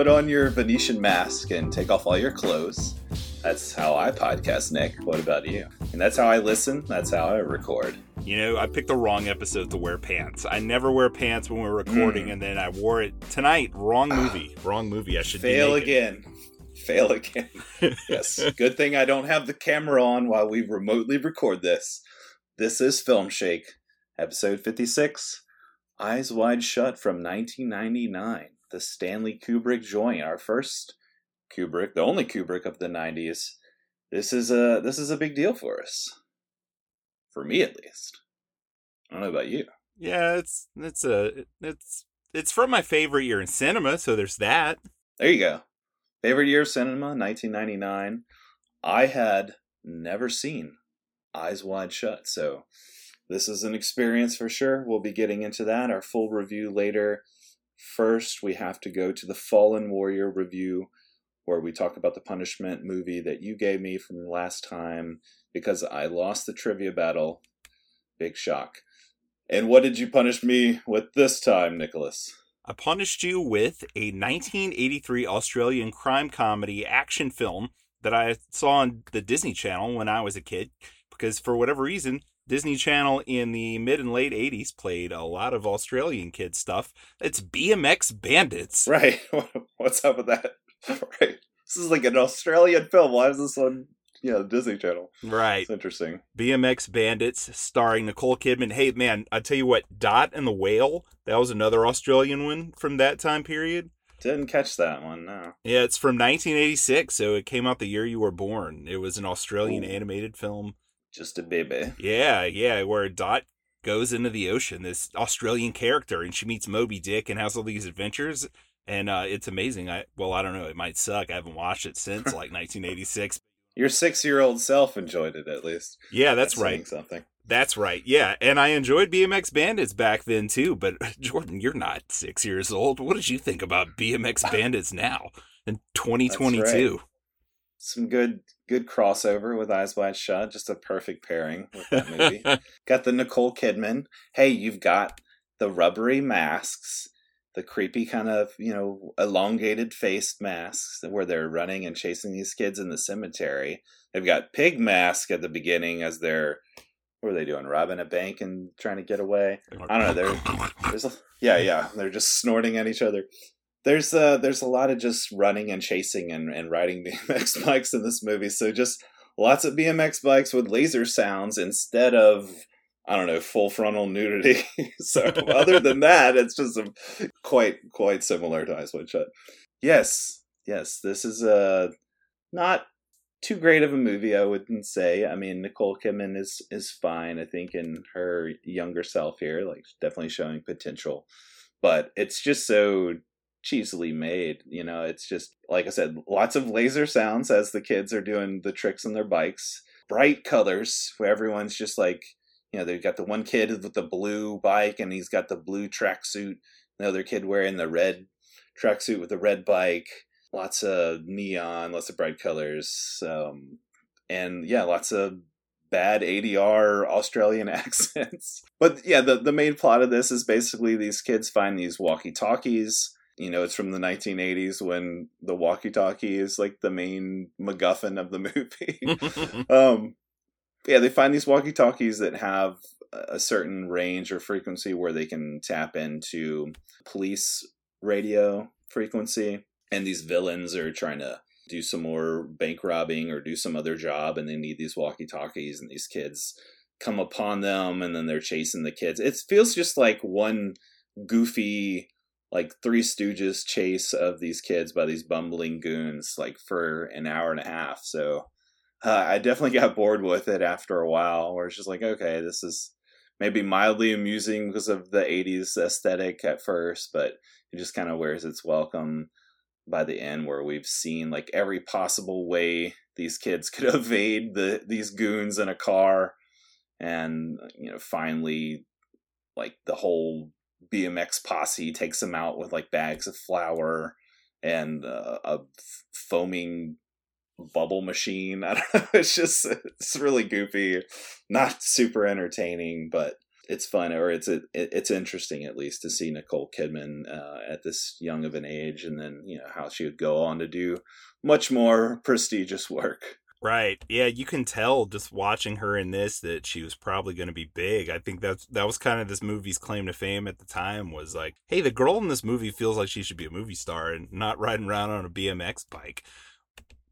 put on your Venetian mask and take off all your clothes. That's how I podcast, Nick. What about you? And that's how I listen. That's how I record. You know, I picked the wrong episode to wear pants. I never wear pants when we're recording, Mm. and then I wore it tonight. Wrong movie. wrong movie. I should Fail be again. Fail again. yes. Good thing I don't have the camera on while we remotely record this. This is Film Shake, episode 56, Eyes Wide Shut from 1999. The Stanley Kubrick joint, our first Kubrick, the only Kubrick of the 90s. This is a this is a big deal for us. For me at least. I don't know about you. Yeah, it's it's a it's it's from my favorite year in cinema, so there's that. There you go. Favorite year of cinema, 1999. I had never seen Eyes Wide Shut, so this is an experience for sure. We'll be getting into that, our full review later. First, we have to go to the Fallen Warrior review, where we talk about the punishment movie that you gave me from last time because I lost the trivia battle. Big shock. And what did you punish me with this time, Nicholas? I punished you with a 1983 Australian crime comedy action film that I saw on the Disney Channel when I was a kid, because for whatever reason, Disney Channel in the mid and late 80s played a lot of Australian kid stuff. It's BMX Bandits. Right. What's up with that? Right. This is like an Australian film. Why is this on yeah, Disney Channel? Right. It's interesting. BMX Bandits starring Nicole Kidman. Hey, man, I tell you what, Dot and the Whale, that was another Australian one from that time period. Didn't catch that one, no. Yeah, it's from 1986, so it came out the year you were born. It was an Australian Ooh. animated film. Just a baby. Yeah, yeah, where Dot goes into the ocean, this Australian character, and she meets Moby Dick and has all these adventures. And uh, it's amazing. I well, I don't know. It might suck. I haven't watched it since like 1986. Your six year old self enjoyed it at least. Yeah, that's right. Something. That's right. Yeah, and I enjoyed BMX Bandits back then too. But Jordan, you're not six years old. What did you think about BMX Bandits now in 2022? Some good good crossover with Eyes Wide Shut. Just a perfect pairing with that movie. got the Nicole Kidman. Hey, you've got the rubbery masks, the creepy kind of, you know, elongated faced masks where they're running and chasing these kids in the cemetery. They've got pig mask at the beginning as they're what are they doing? Robbing a bank and trying to get away. I don't know. They're there's a, yeah, yeah. They're just snorting at each other. There's uh there's a lot of just running and chasing and, and riding BMX bikes in this movie. So just lots of BMX bikes with laser sounds instead of I don't know full frontal nudity. so other than that, it's just a, quite quite similar to Eyes Wide Shut. Yes, yes. This is uh not too great of a movie, I wouldn't say. I mean, Nicole Kidman is is fine. I think in her younger self here, like definitely showing potential, but it's just so cheesily made. You know, it's just like I said, lots of laser sounds as the kids are doing the tricks on their bikes. Bright colors where everyone's just like, you know, they've got the one kid with the blue bike and he's got the blue tracksuit. The other kid wearing the red tracksuit with the red bike lots of neon, lots of bright colors, um, and yeah, lots of bad ADR Australian accents. But yeah, the the main plot of this is basically these kids find these walkie talkies. You know, it's from the 1980s when the walkie talkie is like the main MacGuffin of the movie. um, yeah, they find these walkie talkies that have a certain range or frequency where they can tap into police radio frequency and these villains are trying to do some more bank robbing or do some other job and they need these walkie talkies and these kids come upon them and then they're chasing the kids it feels just like one goofy like three stooges chase of these kids by these bumbling goons like for an hour and a half. So uh, i definitely got bored with it after a while where it's just like okay this is maybe mildly amusing because of the 80s aesthetic at first but it just kind of wears its welcome by the end where we've seen like every possible way these kids could evade the these goons in a car and you know finally like the whole BMX posse takes them out with like bags of flour and uh, a foaming bubble machine. I don't know. It's just it's really goofy, not super entertaining, but it's fun or it's a, it's interesting at least to see Nicole Kidman uh, at this young of an age, and then you know how she would go on to do much more prestigious work. Right. Yeah, you can tell just watching her in this that she was probably going to be big. I think that's that was kind of this movie's claim to fame at the time was like, hey, the girl in this movie feels like she should be a movie star and not riding around on a BMX bike.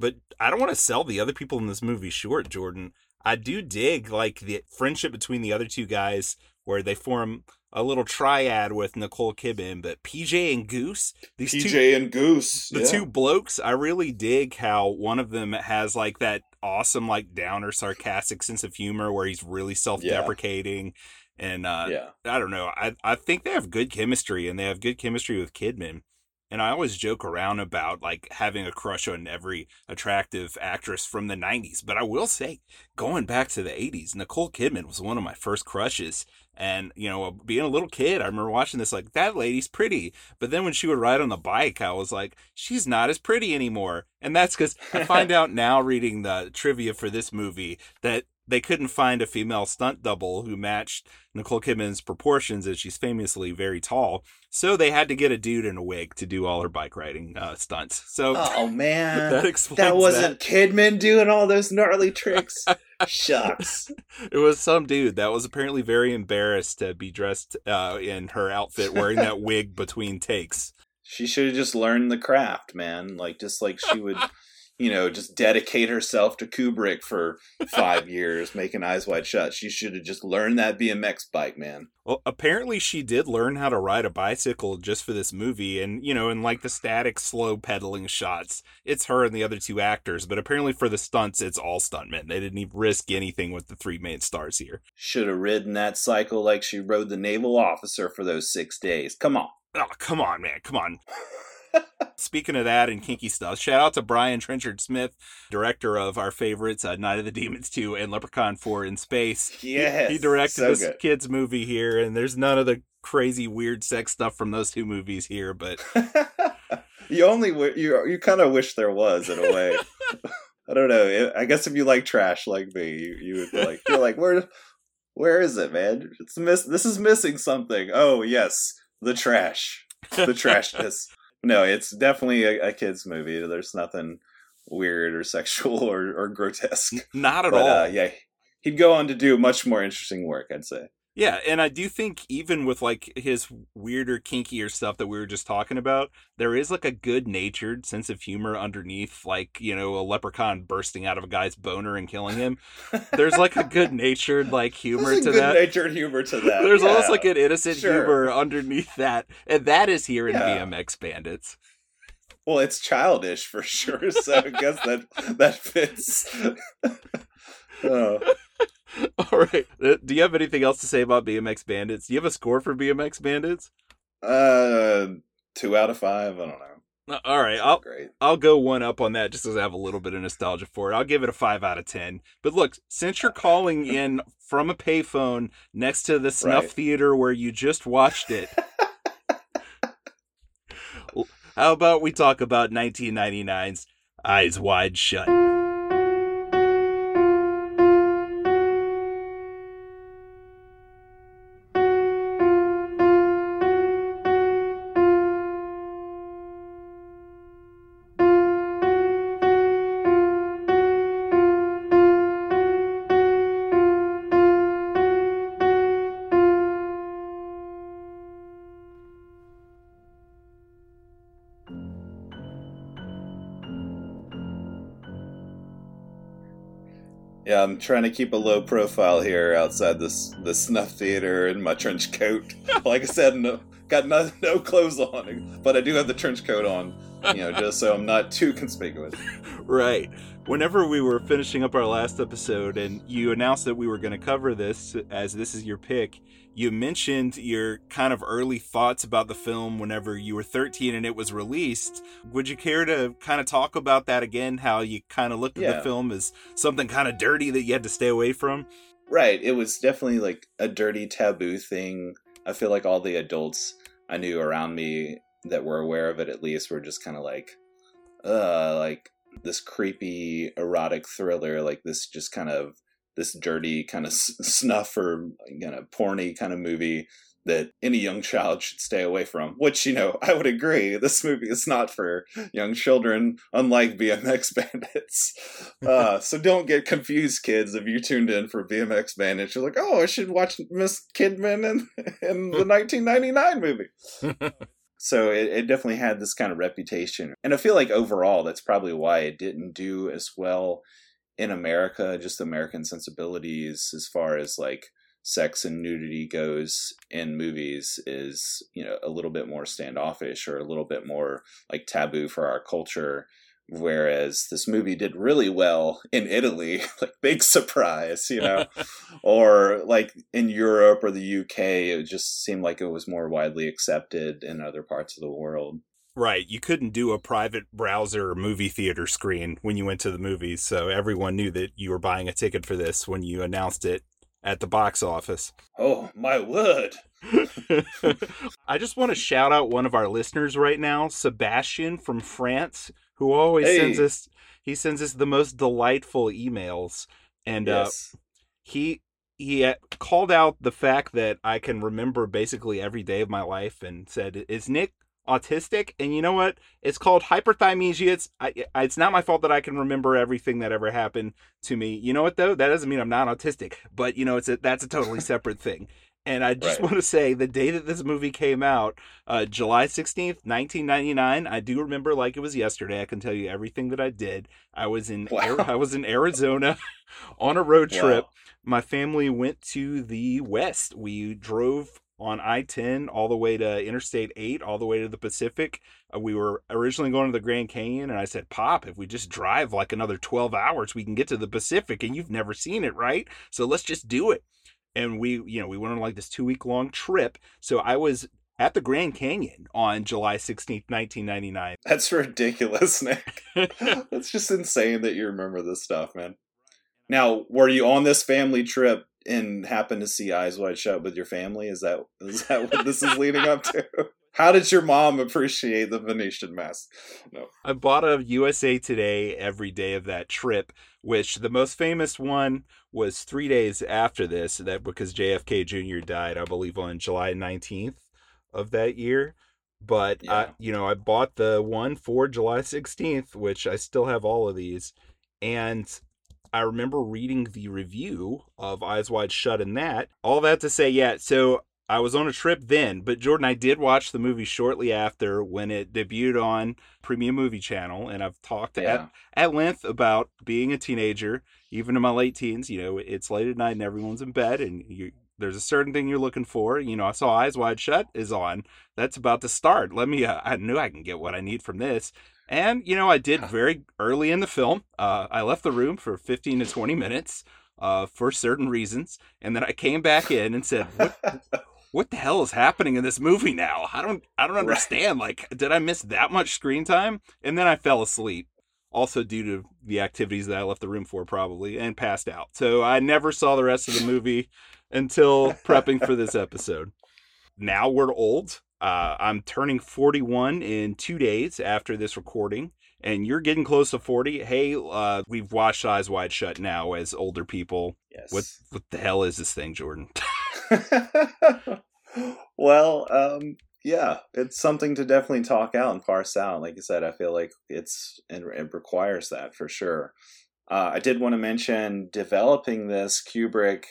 But I don't want to sell the other people in this movie short, Jordan. I do dig like the friendship between the other two guys where they form a little triad with Nicole Kidman, but PJ and Goose, these PJ two, and Goose, the yeah. two blokes, I really dig how one of them has like that awesome, like downer, sarcastic sense of humor where he's really self-deprecating. Yeah. And uh, yeah, I don't know. I I think they have good chemistry, and they have good chemistry with Kidman. And I always joke around about like having a crush on every attractive actress from the 90s. But I will say, going back to the 80s, Nicole Kidman was one of my first crushes. And, you know, being a little kid, I remember watching this like, that lady's pretty. But then when she would ride on the bike, I was like, she's not as pretty anymore. And that's because I find out now reading the trivia for this movie that they couldn't find a female stunt double who matched Nicole Kidman's proportions, as she's famously very tall. So they had to get a dude in a wig to do all her bike riding uh, stunts. So, oh man, that explains that wasn't that. Kidman doing all those gnarly tricks. Shucks. it was some dude that was apparently very embarrassed to be dressed uh, in her outfit, wearing that wig between takes. She should have just learned the craft, man. Like just like she would you know, just dedicate herself to Kubrick for five years, making Eyes Wide Shut. She should have just learned that BMX bike, man. Well, apparently she did learn how to ride a bicycle just for this movie, and you know, in like the static, slow pedaling shots, it's her and the other two actors. But apparently for the stunts, it's all stuntmen. They didn't even risk anything with the three main stars here. Should have ridden that cycle like she rode the naval officer for those six days. Come on. Oh, come on, man. Come on. Speaking of that and kinky stuff, shout out to Brian Trenchard Smith, director of our favorites, uh, Night of the Demons 2 and Leprechaun 4 in Space. Yes. He, he directed so this good. kids movie here, and there's none of the crazy weird sex stuff from those two movies here, but. you only, you, you kind of wish there was in a way. I don't know. I guess if you like trash like me, you, you would like, you're like, where, where is it, man? It's miss. This is missing something. Oh yes, the trash, the trashness no, it's definitely a, a kids movie. There's nothing weird or sexual or, or grotesque. Not at but, all. Uh, yeah, he'd go on to do much more interesting work. I'd say. Yeah, and I do think even with like his weirder, kinkier stuff that we were just talking about, there is like a good natured sense of humor underneath, like, you know, a leprechaun bursting out of a guy's boner and killing him. There's like a good natured like humor to that. good that. natured humor to that. There's yeah. almost like an innocent sure. humor underneath that. And that is here in yeah. BMX Bandits. Well, it's childish for sure, so I guess that that fits. oh. All right. Uh, do you have anything else to say about BMX Bandits? Do you have a score for BMX Bandits? Uh, two out of five. I don't know. Uh, all right, I'll Great. I'll go one up on that just because I have a little bit of nostalgia for it. I'll give it a five out of ten. But look, since you're calling in from a payphone next to the snuff right. theater where you just watched it, how about we talk about 1999's Eyes Wide Shut? I'm trying to keep a low profile here outside this the snuff theater in my trench coat. like I said, no, got no, no clothes on, but I do have the trench coat on, you know, just so I'm not too conspicuous. Right. Whenever we were finishing up our last episode and you announced that we were going to cover this as this is your pick, you mentioned your kind of early thoughts about the film whenever you were 13 and it was released. Would you care to kind of talk about that again? How you kind of looked at yeah. the film as something kind of dirty that you had to stay away from? Right. It was definitely like a dirty taboo thing. I feel like all the adults I knew around me that were aware of it at least were just kind of like, uh, like this creepy erotic thriller, like this just kind of this dirty kind of snuff or kind of porny kind of movie that any young child should stay away from. Which you know, I would agree. This movie is not for young children, unlike BMX Bandits. Uh, so don't get confused, kids. If you tuned in for BMX Bandits, you're like, oh, I should watch Miss Kidman in, in the 1999 movie. so it, it definitely had this kind of reputation, and I feel like overall, that's probably why it didn't do as well in America. Just American sensibilities as far as like sex and nudity goes in movies is you know a little bit more standoffish or a little bit more like taboo for our culture whereas this movie did really well in Italy like big surprise you know or like in Europe or the UK it just seemed like it was more widely accepted in other parts of the world Right. You couldn't do a private browser movie theater screen when you went to the movies. So everyone knew that you were buying a ticket for this when you announced it at the box office. Oh, my word. I just want to shout out one of our listeners right now, Sebastian from France, who always hey. sends us he sends us the most delightful emails and uh, yes. uh, he he uh, called out the fact that I can remember basically every day of my life and said, "Is Nick autistic, and you know what? It's called hyperthymesia. It's I, it's not my fault that I can remember everything that ever happened to me. You know what though? That doesn't mean I'm not autistic, but you know it's a, that's a totally separate thing. And I just right. want to say the day that this movie came out, uh, July 16th, 1999, I do remember like it was yesterday. I can tell you everything that I did. I was in wow. I was in Arizona on a road trip. Wow. My family went to the west. We drove on I 10 all the way to Interstate 8, all the way to the Pacific. Uh, we were originally going to the Grand Canyon, and I said, Pop, if we just drive like another 12 hours, we can get to the Pacific, and you've never seen it, right? So let's just do it. And we, you know, we went on like this two week long trip. So I was at the Grand Canyon on July 16th, 1999. That's ridiculous, Nick. That's just insane that you remember this stuff, man. Now, were you on this family trip and happen to see Eyes Wide Shut with your family? Is that is that what this is leading up to? How did your mom appreciate the Venetian mask? No. I bought a USA Today every day of that trip, which the most famous one was three days after this, that because JFK Jr. died, I believe, on July 19th of that year. But yeah. I, you know, I bought the one for July 16th, which I still have all of these. And I remember reading the review of Eyes Wide Shut and that. All that to say, yeah, so I was on a trip then, but Jordan, I did watch the movie shortly after when it debuted on Premium Movie Channel, and I've talked yeah. at, at length about being a teenager, even in my late teens. You know, it's late at night and everyone's in bed, and you, there's a certain thing you're looking for. You know, I saw Eyes Wide Shut is on. That's about to start. Let me. Uh, I knew I can get what I need from this, and, you know, I did very early in the film. Uh, I left the room for 15 to 20 minutes uh, for certain reasons. And then I came back in and said, what, what the hell is happening in this movie now? I don't, I don't understand. Right. Like, did I miss that much screen time? And then I fell asleep. Also, due to the activities that I left the room for, probably, and passed out. So I never saw the rest of the movie until prepping for this episode. Now we're old uh, I'm turning 41 in two days after this recording, and you're getting close to 40. Hey, uh, we've watched Eyes Wide Shut now as older people. Yes. What what the hell is this thing, Jordan? well, um, yeah, it's something to definitely talk out and parse out. Like I said, I feel like it's it, it requires that for sure. Uh, I did want to mention developing this Kubrick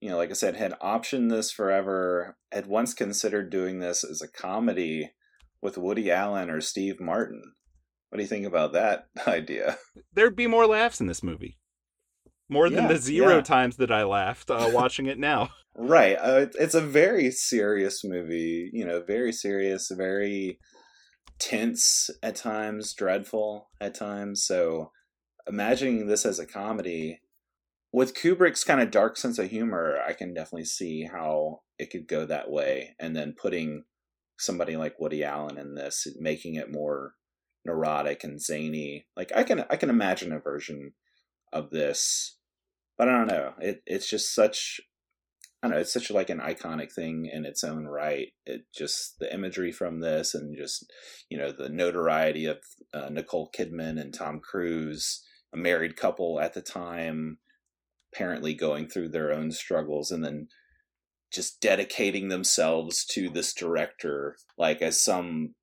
you know, like I said, had optioned this forever, had once considered doing this as a comedy with Woody Allen or Steve Martin. What do you think about that idea? There'd be more laughs in this movie. More than the zero yeah. times that I laughed uh, watching it now. Right. Uh, it's a very serious movie, you know, very serious, very tense at times, dreadful at times. So imagining this as a comedy with Kubrick's kind of dark sense of humor, I can definitely see how it could go that way. And then putting somebody like Woody Allen in this, making it more neurotic and zany. Like I can I can imagine a version of this, but I don't know. It it's just such I don't know. It's such like an iconic thing in its own right. It just the imagery from this and just you know the notoriety of uh, Nicole Kidman and Tom Cruise, a married couple at the time apparently going through their own struggles and then just dedicating themselves to this director like as some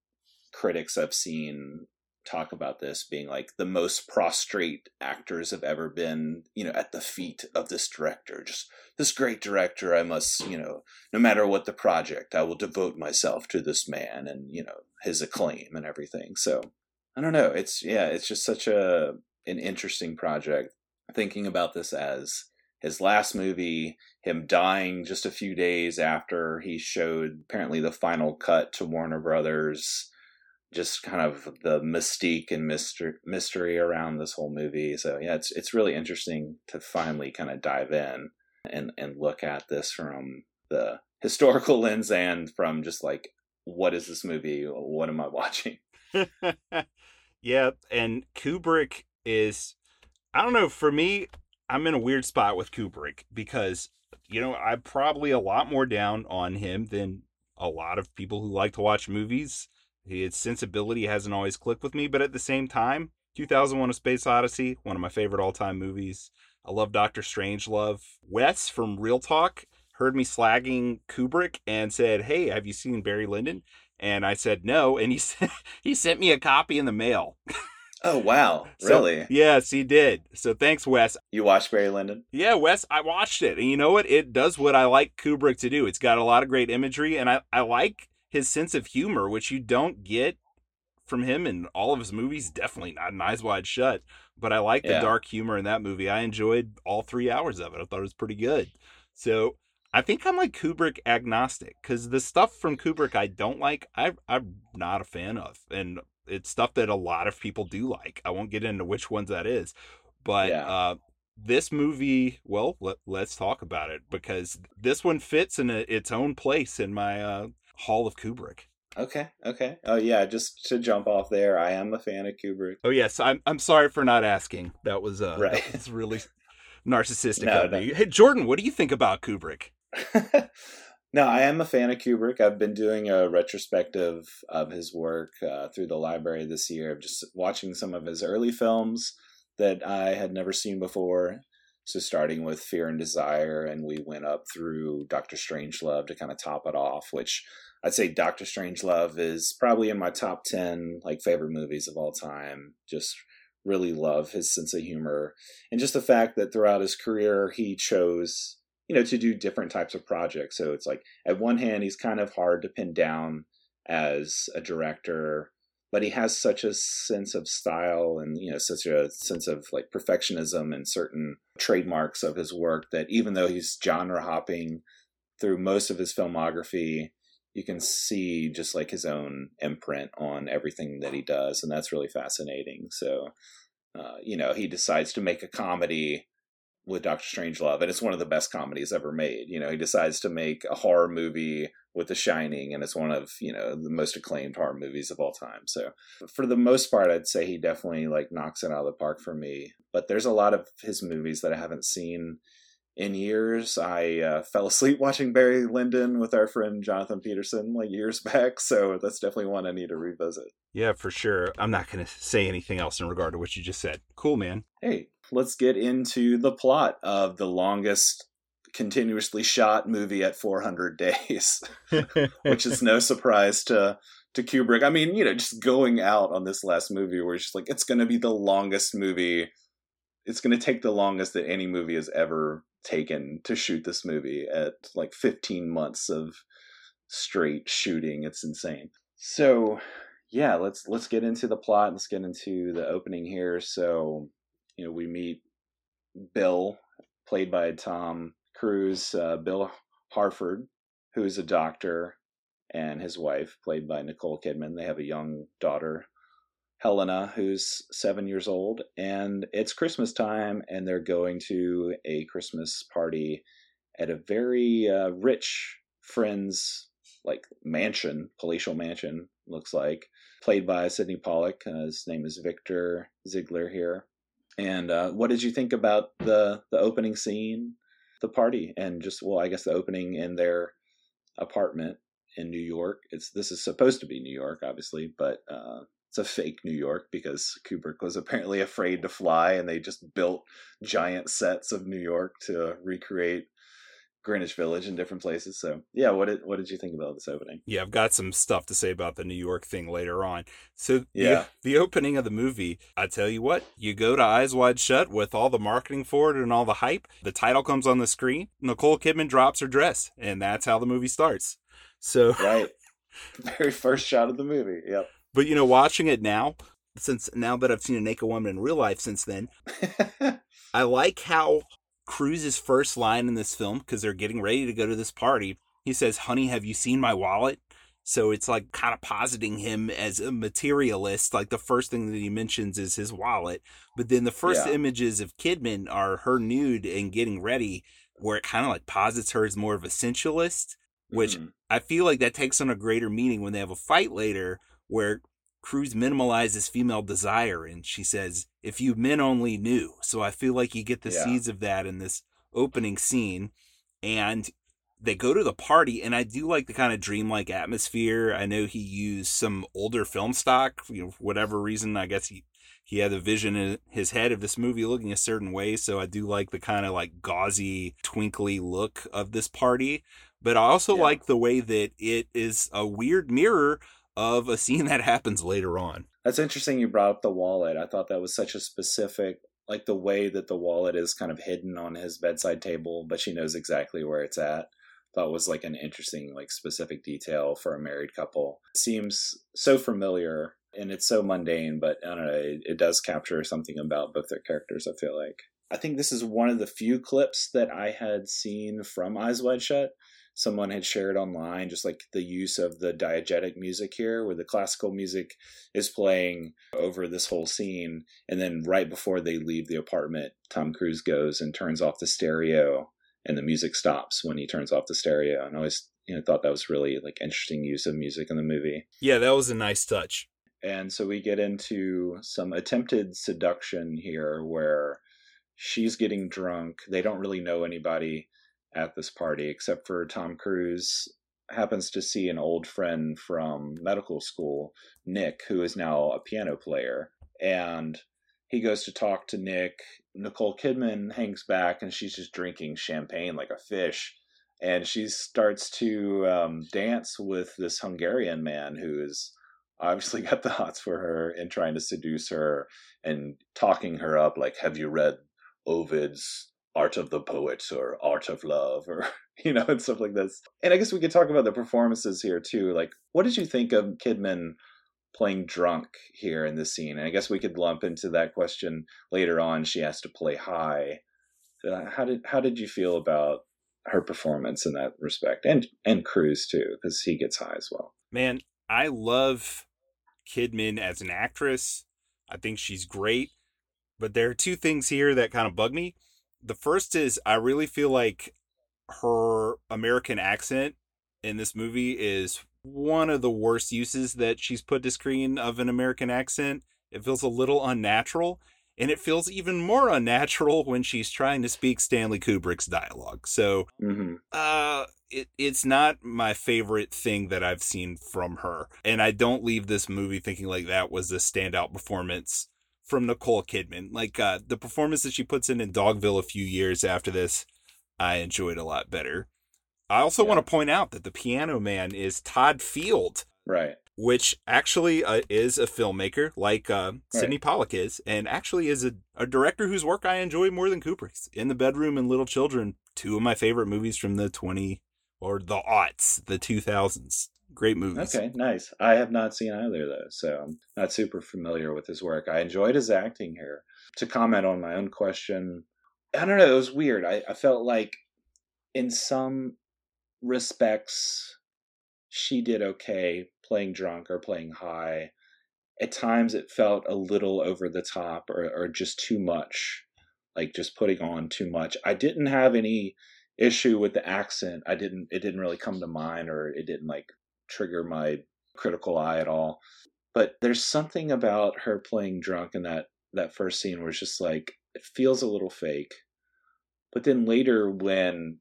critics i've seen talk about this being like the most prostrate actors have ever been you know at the feet of this director. Just this great director i must you know no matter what the project i will devote myself to this man and you know his acclaim and everything. So i don't know. It's yeah it's just such a an interesting project thinking about this as his last movie him dying just a few days after he showed apparently the final cut to warner brothers just kind of the mystique and mystery mystery around this whole movie. So yeah, it's it's really interesting to finally kind of dive in and and look at this from the historical lens and from just like what is this movie? What am I watching? yeah, and Kubrick is I don't know, for me, I'm in a weird spot with Kubrick because you know, I'm probably a lot more down on him than a lot of people who like to watch movies. His sensibility hasn't always clicked with me, but at the same time, 2001 A Space Odyssey, one of my favorite all time movies. I love Doctor Strangelove. Wes from Real Talk heard me slagging Kubrick and said, Hey, have you seen Barry Lyndon? And I said no, and he said he sent me a copy in the mail. Oh wow, really? So, yes, he did. So thanks, Wes. You watched Barry Lyndon? Yeah, Wes, I watched it, and you know what? It does what I like Kubrick to do. It's got a lot of great imagery, and I I like his sense of humor, which you don't get from him in all of his movies. Definitely not in Eyes Wide Shut, but I like yeah. the dark humor in that movie. I enjoyed all three hours of it. I thought it was pretty good. So I think I'm like Kubrick agnostic because the stuff from Kubrick I don't like, I, I'm not a fan of, and it's stuff that a lot of people do like. I won't get into which ones that is, but yeah. uh, this movie, well, let, us talk about it because this one fits in a, its own place in my uh, Hall of Kubrick. Okay, okay. Oh yeah, just to jump off there, I am a fan of Kubrick. Oh yes, I'm I'm sorry for not asking. That was uh right. that was really narcissistic no, of me. Hey Jordan, what do you think about Kubrick? no, I am a fan of Kubrick. I've been doing a retrospective of his work uh, through the library this year, of just watching some of his early films that I had never seen before so starting with Fear and Desire, and we went up through Doctor Strangelove to kind of top it off, which I'd say Doctor Strangelove is probably in my top ten like favorite movies of all time. Just really love his sense of humor and just the fact that throughout his career he chose you know to do different types of projects. So it's like at one hand he's kind of hard to pin down as a director but he has such a sense of style and you know such a sense of like perfectionism and certain trademarks of his work that even though he's genre hopping through most of his filmography you can see just like his own imprint on everything that he does and that's really fascinating. So uh, you know he decides to make a comedy with Doctor Strangelove, and it's one of the best comedies ever made. You know, he decides to make a horror movie with The Shining, and it's one of you know the most acclaimed horror movies of all time. So, for the most part, I'd say he definitely like knocks it out of the park for me. But there's a lot of his movies that I haven't seen in years. I uh, fell asleep watching Barry Lyndon with our friend Jonathan Peterson like years back, so that's definitely one I need to revisit. Yeah, for sure. I'm not going to say anything else in regard to what you just said. Cool, man. Hey, let's get into the plot of the longest continuously shot movie at 400 days, which is no surprise to to Kubrick. I mean, you know, just going out on this last movie where it's just like it's going to be the longest movie. It's going to take the longest that any movie has ever taken to shoot this movie at like 15 months of straight shooting. It's insane. So, yeah, let's let's get into the plot. Let's get into the opening here. So, you know, we meet Bill, played by Tom Cruise, uh, Bill Harford, who's a doctor, and his wife, played by Nicole Kidman. They have a young daughter, Helena, who's seven years old, and it's Christmas time, and they're going to a Christmas party at a very uh, rich friend's like mansion, palatial mansion, looks like, played by Sydney Pollack. Uh, his name is Victor Ziegler here. And uh, what did you think about the the opening scene, the party, and just well, I guess the opening in their apartment in New York? It's this is supposed to be New York, obviously, but uh, it's a fake New York because Kubrick was apparently afraid to fly, and they just built giant sets of New York to recreate Greenwich Village in different places. So yeah, what did what did you think about this opening? Yeah, I've got some stuff to say about the New York thing later on. So yeah, the, the opening of the movie, I tell you what, you go to Eyes Wide Shut with all the marketing for it and all the hype. The title comes on the screen. Nicole Kidman drops her dress, and that's how the movie starts. So right, very first shot of the movie. Yep. But you know, watching it now, since now that I've seen a naked woman in real life since then, I like how Cruise's first line in this film because they're getting ready to go to this party. He says, "Honey, have you seen my wallet?" So it's like kind of positing him as a materialist. Like the first thing that he mentions is his wallet, but then the first Yeah. images of Kidman are her nude and getting ready, where it kind of like posits her as more of a sensualist. Which Mhm. I feel like that takes on a greater meaning when they have a fight later, where Cruise minimalizes female desire, and she says, "If you men only knew." So I feel like you get the Yeah. seeds of that in this opening scene, and they go to the party, and I do like the kind of dreamlike atmosphere. I know he used some older film stock, you know, for whatever reason. I guess he he had a vision in his head of this movie looking a certain way, so I do like the kind of like gauzy, twinkly look of this party. But I also Yeah. like the way that it is a weird mirror of a scene that happens later on. That's interesting. You brought up the wallet. I thought that was such a specific, like the way that the wallet is kind of hidden on his bedside table, but she knows exactly where it's at. Thought was like an interesting, like specific detail for a married couple. It seems so familiar and it's so mundane, but I don't know. It, it does capture something about both their characters. I feel like. I think this is one of the few clips that I had seen from Eyes Wide Shut someone had shared online just like the use of the diegetic music here where the classical music is playing over this whole scene and then right before they leave the apartment tom cruise goes and turns off the stereo and the music stops when he turns off the stereo and i always you know thought that was really like interesting use of music in the movie Yeah, that was a nice touch. and so we get into some attempted seduction here where she's getting drunk. They don't really know anybody at this party except for Tom Cruise happens to see an old friend from medical school, Nick, who is now a piano player. And he goes to talk to Nick. Nicole Kidman hangs back and she's just drinking champagne like a fish. And she starts to um, dance with this Hungarian man who is obviously got the hots for her and trying to seduce her and talking her up like have you read ovid's art of the poets or art of love or you know and stuff like this. And i guess we could talk about the performances here too. Like what did you think of kidman playing drunk here in this scene? And i guess we could lump into that question later on. She has to play high. Uh, how did how did you feel about her performance in that respect? And and Cruise too because he gets high as well. Man, I love Kidman as an actress. I think she's great. But there are two things here that kind of bug me. The first is I really feel like her American accent in this movie is one of the worst uses that she's put to screen of an American accent. It feels a little unnatural. And it feels even more unnatural when she's trying to speak Stanley Kubrick's dialogue. So mm-hmm. uh it it's not my favorite thing that I've seen from her. And I don't leave this movie thinking like that was a standout performance from Nicole Kidman. Like uh the performance that she puts in in Dogville a few years after this, I enjoyed a lot better. I also Yeah. want to point out that the piano man is Todd Field, right which actually uh, is a filmmaker like uh, Sydney Pollack is, and actually is a, a director whose work I enjoy more than Kubrick's. In the Bedroom and Little Children, two of my favorite movies from the 20 or the aughts, the 2000s. Great movies. Okay, nice. I have not seen either those, so I'm not super familiar with his work. I enjoyed his acting here. To comment on my own question, I don't know, it was weird. I, I felt like in some respects she did okay playing drunk or playing high. At times it felt a little over the top or, or just too much, like just putting on too much. I didn't have any issue with the accent. I didn't it didn't really come to mind or it didn't like trigger my critical eye at all. But there's something about her playing drunk in that that first scene where it's just like it feels a little fake. But then later when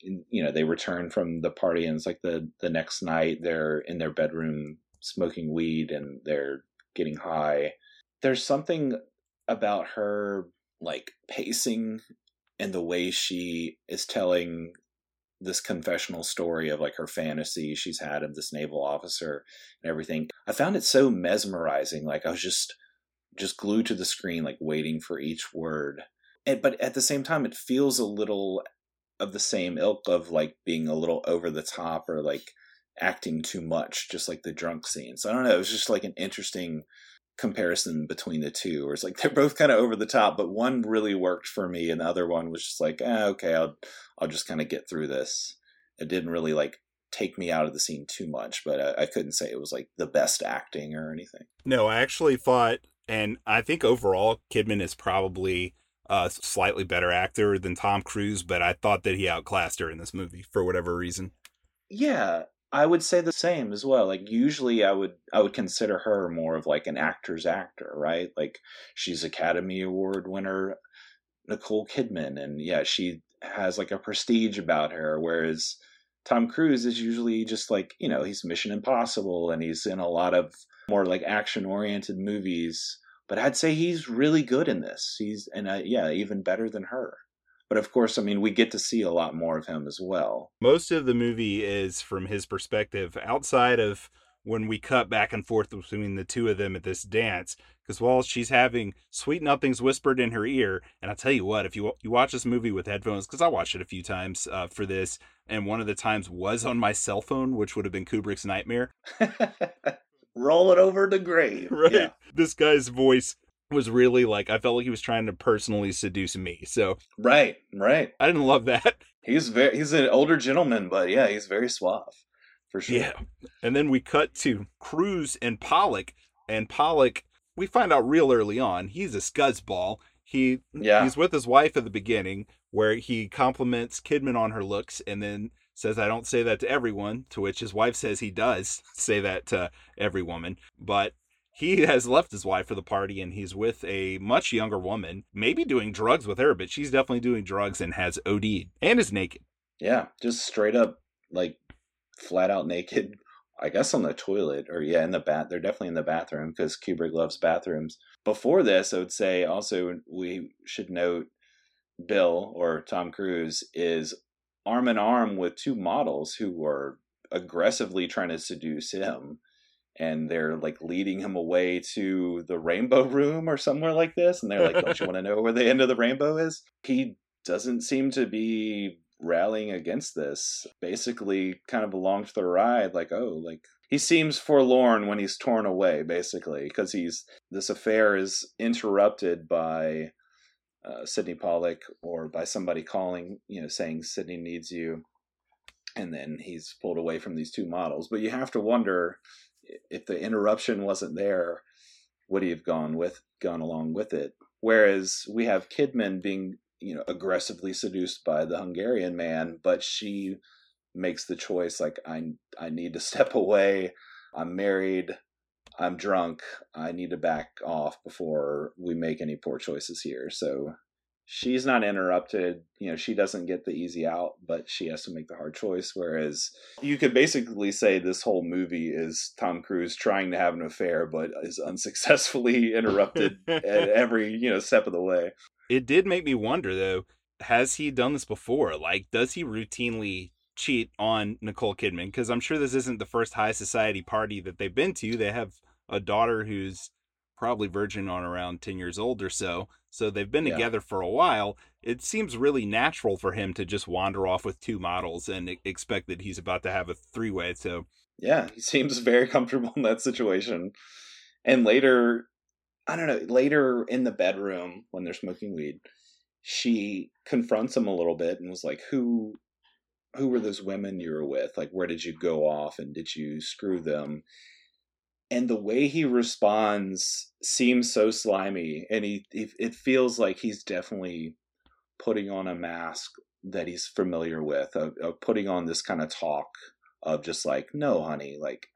you know they return from the party and it's like the the next night they're in their bedroom smoking weed and they're getting high. There's something about her like pacing and the way she is telling this confessional story of like her fantasy she's had of this naval officer and everything. I found it so mesmerizing. Like I was just just glued to the screen, like waiting for each word. And, but at the same time, it feels a little of the same ilk of like being a little over the top or like acting too much, just like the drunk scene. So I don't know. It was just like an interesting comparison between the two, or it's like they're both kind of over the top, but one really worked for me, and the other one was just like, eh, okay, I'll I'll just kind of get through this. It didn't really like take me out of the scene too much, but I, I couldn't say it was like the best acting or anything. No, I actually thought, and I think overall Kidman is probably a slightly better actor than Tom Cruise, but I thought that he outclassed her in this movie for whatever reason. Yeah, I would say the same as well. Like usually I would I would consider her more of like an actor's actor, right? Like she's Academy Award winner Nicole Kidman and yeah, she has like a prestige about her whereas Tom Cruise is usually just like, you know, he's Mission Impossible and he's in a lot of more like action oriented movies. But I'd say he's really good in this. He's and uh, yeah, even better than her. But of course, I mean, we get to see a lot more of him as well. Most of the movie is from his perspective, outside of when we cut back and forth between the two of them at this dance. Because while she's having sweet nothings whispered in her ear, and I tell you what, if you you watch this movie with headphones, because I watched it a few times uh, for this, and one of the times was on my cell phone, which would have been Kubrick's nightmare. Roll it over the grave. Right. Yeah. This guy's voice was really like I felt like he was trying to personally seduce me. So right, right. I didn't love that. He's very he's an older gentleman, but yeah, he's very suave for sure. Yeah, and then we cut to Cruise and Pollack, and Pollack we find out real early on he's a scuzzball. He yeah. he's with his wife at the beginning where he compliments Kidman on her looks and then says I don't say that to everyone to which his wife says he does say that to every woman but he has left his wife for the party and he's with a much younger woman, maybe doing drugs with her, but she's definitely doing drugs and has OD'd and is naked. Yeah, just straight up like flat out naked. I guess on the toilet or yeah, in the bath. They're definitely in the bathroom because Kubrick loves bathrooms. Before this, I would say also we should note Bill or Tom Cruise is arm in arm with two models who are aggressively trying to seduce him and they're like leading him away to the rainbow room or somewhere like this and they're like don't you want to know where the end of the rainbow is? He doesn't seem to be rallying against this. Basically kind of along for the ride like oh like he seems forlorn when he's torn away basically because he's this affair is interrupted by uh, sydney pollack or by somebody calling you know saying sydney needs you and then he's pulled away from these two models. But you have to wonder if the interruption wasn't there, would he have gone with gone along with it? Whereas we have Kidman being you know aggressively seduced by the Hungarian man, but she makes the choice like I I need to step away. I'm married. I'm drunk. I need to back off before we make any poor choices here. So she's not interrupted. You know, she doesn't get the easy out, but she has to make the hard choice. Whereas you could basically say this whole movie is Tom Cruise trying to have an affair, but is unsuccessfully interrupted at every, you know, step of the way. It did make me wonder though, has he done this before? Like, does he routinely cheat on Nicole Kidman? Because I'm sure this isn't the first high society party that they've been to. They have a daughter who's probably virgin on around 10 years old or so. So they've been yeah. together for a while. It seems really natural for him to just wander off with two models and expect that he's about to have a three way. So, yeah, he seems very comfortable in that situation. And later, I don't know, later in the bedroom when they're smoking weed, she confronts him a little bit and was like, Who who were those women you were with? Like, where did you go off and did you screw them? And the way he responds seems so slimy and he it feels like he's definitely putting on a mask that he's familiar with of, of putting on this kind of talk of just like no honey like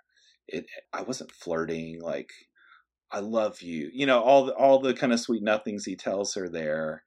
it i wasn't flirting like i love you. You know all the, all the kind of sweet nothings he tells her there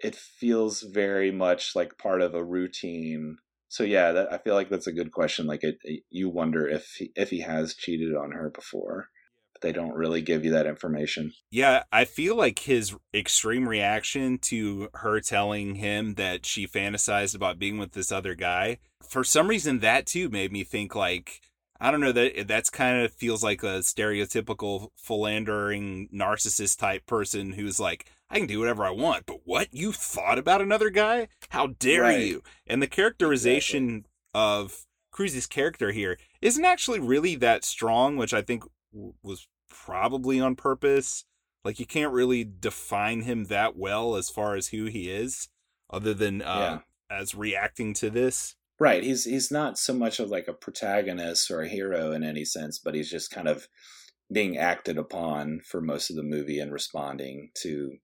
it feels very much like part of a routine so yeah, that, I feel like that's a good question. Like it, it, you wonder if he, if he has cheated on her before. But they don't really give you that information. Yeah, I feel like his extreme reaction to her telling him that she fantasized about being with this other guy, for some reason that too made me think like I don't know that that's kind of feels like a stereotypical philandering narcissist type person who's like I can do whatever I want, but what you thought about another guy? How dare right. you? And the characterization exactly. of Cruise's character here isn't actually really that strong, which I think was probably on purpose. Like you can't really define him that well as far as who he is, other than uh, yeah. as reacting to this. Right. He's he's not so much of like a protagonist or a hero in any sense, but he's just kind of being acted upon for most of the movie and responding to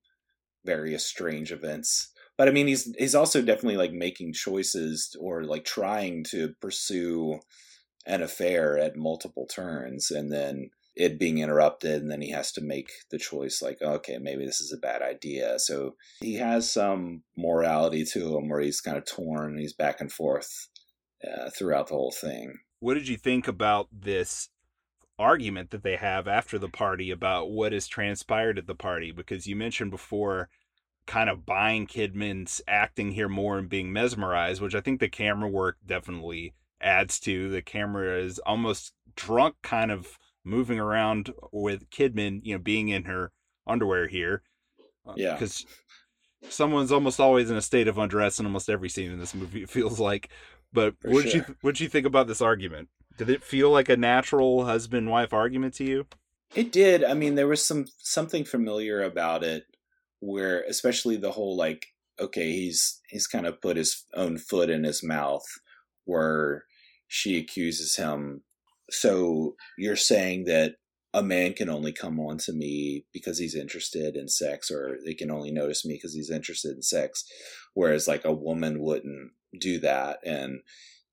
various strange events. But I mean, he's he's also definitely like making choices or like trying to pursue an affair at multiple turns, and then it being interrupted and then he has to make the choice like okay maybe this is a bad idea so he has some morality to him where he's kind of torn he's back and forth uh, throughout the whole thing what did you think about this argument that they have after the party about what has transpired at the party because you mentioned before kind of buying kidman's acting here more and being mesmerized which i think the camera work definitely adds to the camera is almost drunk kind of moving around with Kidman, you know, being in her underwear here. Uh, yeah. Because someone's almost always in a state of undress in almost every scene in this movie, it feels like. But what sure. you what you think about this argument? Did it feel like a natural husband wife argument to you? It did. I mean, there was some something familiar about it where especially the whole like okay, he's he's kind of put his own foot in his mouth where she accuses him so you're saying that a man can only come on to me because he's interested in sex or they can only notice me because he's interested in sex whereas like a woman wouldn't do that and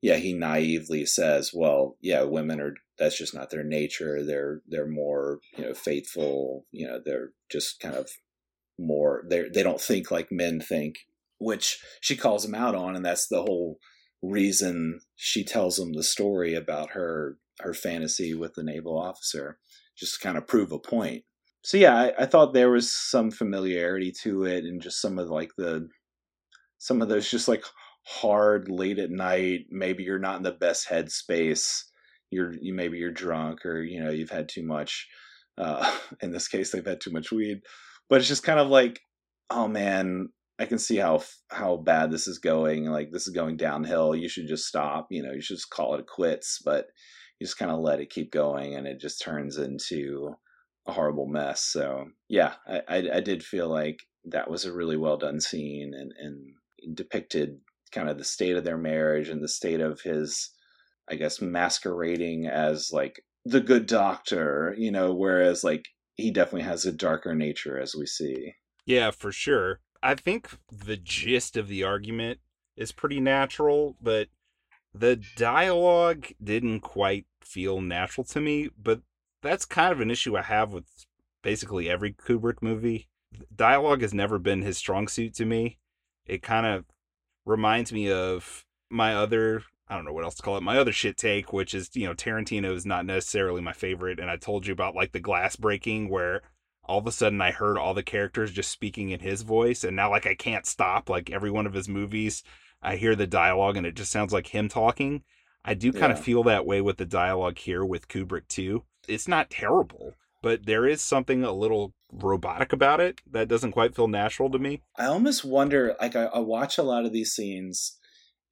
yeah he naively says well yeah women are that's just not their nature they're they're more you know faithful you know they're just kind of more they they don't think like men think which she calls him out on and that's the whole reason she tells him the story about her her fantasy with the naval officer, just to kind of prove a point. So yeah, I, I thought there was some familiarity to it, and just some of like the some of those just like hard late at night. Maybe you're not in the best headspace. You're you maybe you're drunk or you know you've had too much. Uh, in this case, they've had too much weed, but it's just kind of like, oh man, I can see how how bad this is going. Like this is going downhill. You should just stop. You know, you should just call it quits. But you just kind of let it keep going and it just turns into a horrible mess. So yeah, I, I, I did feel like that was a really well done scene and, and depicted kind of the state of their marriage and the state of his, I guess, masquerading as like the good doctor, you know, whereas like he definitely has a darker nature as we see. Yeah, for sure. I think the gist of the argument is pretty natural, but the dialogue didn't quite feel natural to me, but that's kind of an issue I have with basically every Kubrick movie. Dialogue has never been his strong suit to me. It kind of reminds me of my other I don't know what else to call it. My other shit take, which is, you know, Tarantino is not necessarily my favorite. And I told you about like the glass breaking where all of a sudden I heard all the characters just speaking in his voice. And now like I can't stop. Like every one of his movies, I hear the dialogue and it just sounds like him talking. I do kind yeah. of feel that way with the dialogue here with Kubrick too. It's not terrible, but there is something a little robotic about it that doesn't quite feel natural to me. I almost wonder, like I, I watch a lot of these scenes,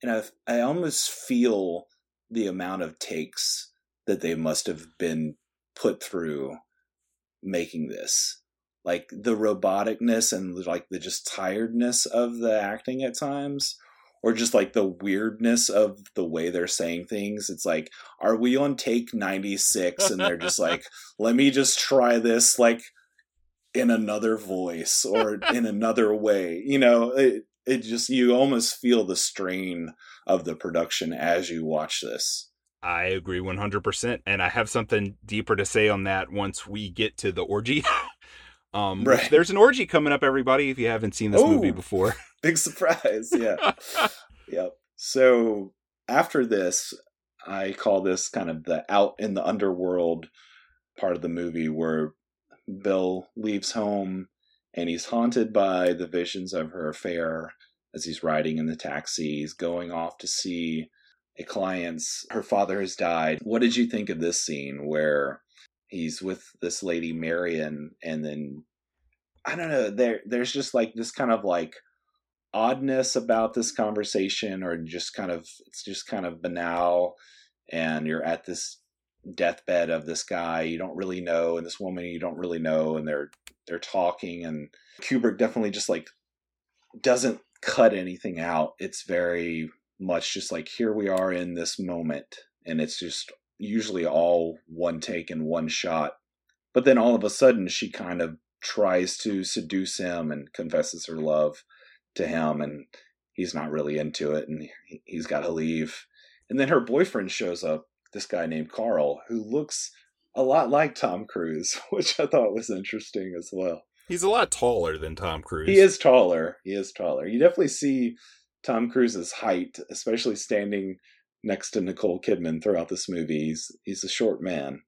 and I I almost feel the amount of takes that they must have been put through making this like the roboticness and like the just tiredness of the acting at times or just like the weirdness of the way they're saying things. It's like, are we on take 96? And they're just like, let me just try this like in another voice or in another way. You know, it, it just, you almost feel the strain of the production as you watch this. I agree 100%. And I have something deeper to say on that once we get to the orgy. Um, right. There's an orgy coming up, everybody. If you haven't seen this Ooh, movie before, big surprise. Yeah. yep. So after this, I call this kind of the out in the underworld part of the movie where Bill leaves home and he's haunted by the visions of her affair as he's riding in the taxi. He's going off to see a client's, her father has died. What did you think of this scene where he's with this lady, Marion, and then I don't know, there there's just like this kind of like oddness about this conversation or just kind of it's just kind of banal and you're at this deathbed of this guy you don't really know and this woman you don't really know and they're they're talking and Kubrick definitely just like doesn't cut anything out. It's very much just like here we are in this moment and it's just usually all one take and one shot. But then all of a sudden she kind of tries to seduce him and confesses her love to him and he's not really into it and he's got to leave. And then her boyfriend shows up this guy named Carl who looks a lot like Tom Cruise, which I thought was interesting as well. He's a lot taller than Tom Cruise. He is taller. He is taller. You definitely see Tom Cruise's height, especially standing next to Nicole Kidman throughout this movie. He's he's a short man.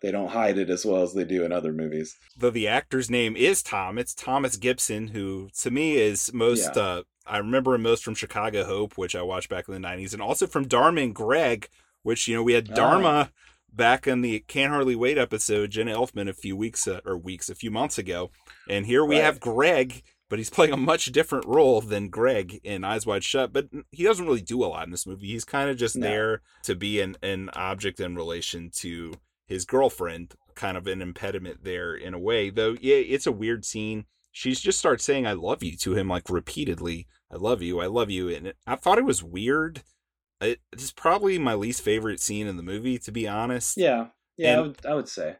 They don't hide it as well as they do in other movies. Though the actor's name is Tom, it's Thomas Gibson, who to me is most yeah. uh, I remember him most from Chicago Hope, which I watched back in the nineties, and also from Dharma and Greg, which you know we had Dharma oh. back in the Can't Hardly Wait episode, Jenna Elfman a few weeks uh, or weeks, a few months ago, and here we right. have Greg, but he's playing a much different role than Greg in Eyes Wide Shut. But he doesn't really do a lot in this movie. He's kind of just no. there to be an an object in relation to his girlfriend, kind of an impediment there in a way. Though yeah, it's a weird scene. She just starts saying "I love you" to him like repeatedly. I love you. I love you. And I thought it was weird it's probably my least favorite scene in the movie, to be honest. Yeah, yeah, I would, I would, say.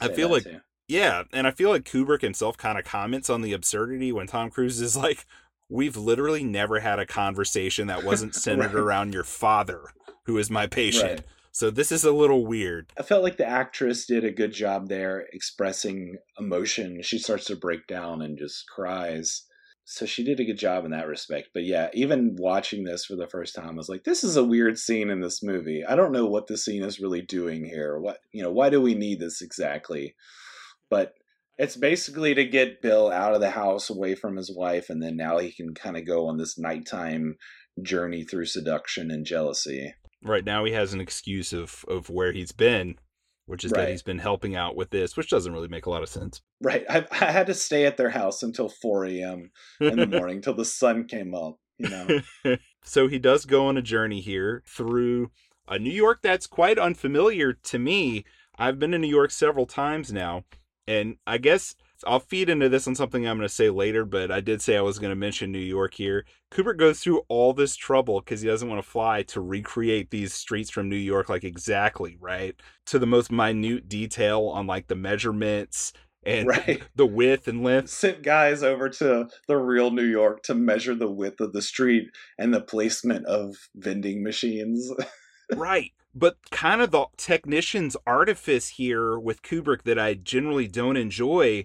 I feel like, too. yeah, and I feel like Kubrick himself kind of comments on the absurdity when Tom Cruise is like, "We've literally never had a conversation that wasn't centered right. around your father, who is my patient." Right. So this is a little weird. I felt like the actress did a good job there expressing emotion. She starts to break down and just cries so she did a good job in that respect. But yeah, even watching this for the first time, I was like, this is a weird scene in this movie. I don't know what the scene is really doing here. What you know, why do we need this exactly? But it's basically to get Bill out of the house away from his wife, and then now he can kind of go on this nighttime journey through seduction and jealousy. Right now, he has an excuse of of where he's been which is right. that he's been helping out with this, which doesn't really make a lot of sense. Right. I, I had to stay at their house until 4 a.m. in the morning till the sun came up, you know. so he does go on a journey here through a New York that's quite unfamiliar to me. I've been to New York several times now, and I guess I'll feed into this on something I'm going to say later, but I did say I was going to mention New York here. Kubrick goes through all this trouble because he doesn't want to fly to recreate these streets from New York, like exactly, right? To the most minute detail on like the measurements and right. the width and length. Sent guys over to the real New York to measure the width of the street and the placement of vending machines. right. But kind of the technician's artifice here with Kubrick that I generally don't enjoy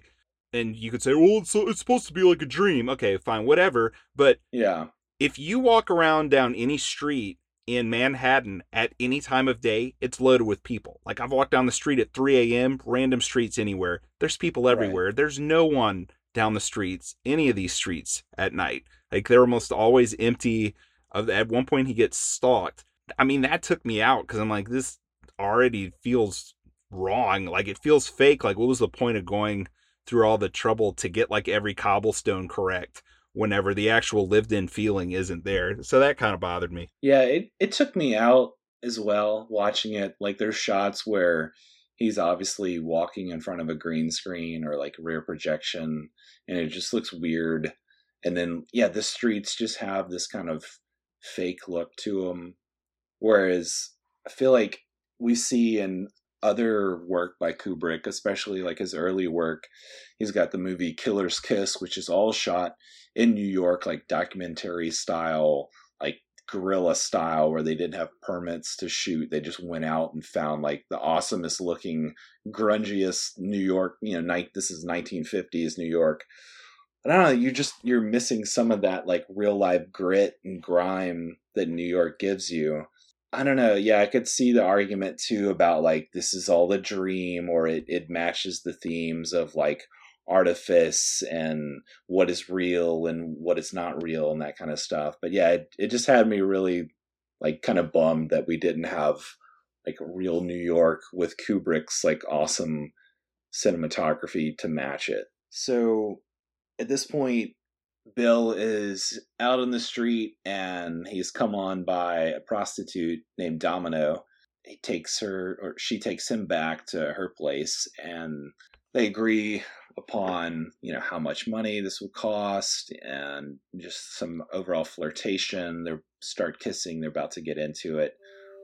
and you could say, well, it's, it's supposed to be like a dream. Okay, fine, whatever. But yeah, if you walk around down any street in Manhattan at any time of day, it's loaded with people. Like I've walked down the street at 3 a.m., random streets anywhere. There's people everywhere. Right. There's no one down the streets, any of these streets at night. Like they're almost always empty. At one point, he gets stalked. I mean, that took me out because I'm like, this already feels wrong. Like it feels fake. Like, what was the point of going through all the trouble to get like every cobblestone correct whenever the actual lived in feeling isn't there. So that kind of bothered me. Yeah, it, it took me out as well watching it. Like there's shots where he's obviously walking in front of a green screen or like rear projection and it just looks weird. And then yeah, the streets just have this kind of fake look to them. Whereas I feel like we see in other work by Kubrick, especially like his early work. He's got the movie Killer's Kiss, which is all shot in New York, like documentary style, like guerrilla style, where they didn't have permits to shoot. They just went out and found like the awesomest looking, grungiest New York. You know, night. this is 1950s New York. I don't know. You just you're missing some of that like real life grit and grime that New York gives you I don't know. Yeah, I could see the argument too about like this is all a dream or it, it matches the themes of like artifice and what is real and what is not real and that kind of stuff. But yeah, it, it just had me really like kind of bummed that we didn't have like real New York with Kubrick's like awesome cinematography to match it. So at this point, Bill is out on the street and he's come on by a prostitute named Domino. He takes her, or she takes him back to her place, and they agree upon you know how much money this will cost and just some overall flirtation. They start kissing. They're about to get into it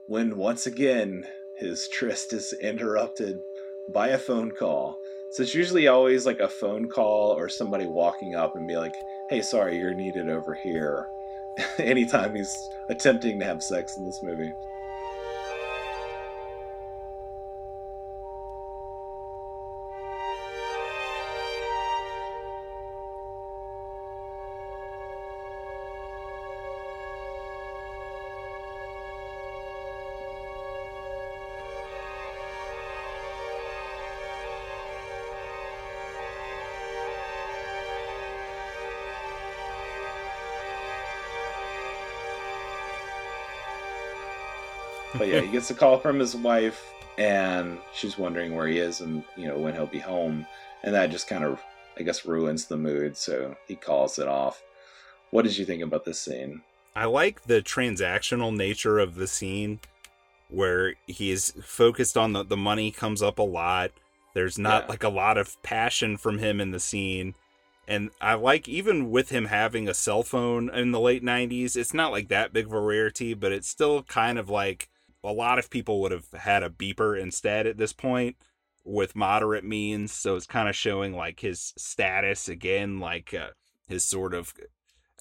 when once again his tryst is interrupted by a phone call. So it's usually always like a phone call or somebody walking up and be like, "Hey, sorry, you're needed over here." Anytime he's attempting to have sex in this movie. But yeah, he gets a call from his wife, and she's wondering where he is and you know when he'll be home, and that just kind of, I guess, ruins the mood. So he calls it off. What did you think about this scene? I like the transactional nature of the scene, where he's focused on the the money comes up a lot. There's not yeah. like a lot of passion from him in the scene. And I like even with him having a cell phone in the late 90s, it's not like that big of a rarity, but it's still kind of like a lot of people would have had a beeper instead at this point with moderate means. So it's kind of showing like his status again, like uh, his sort of,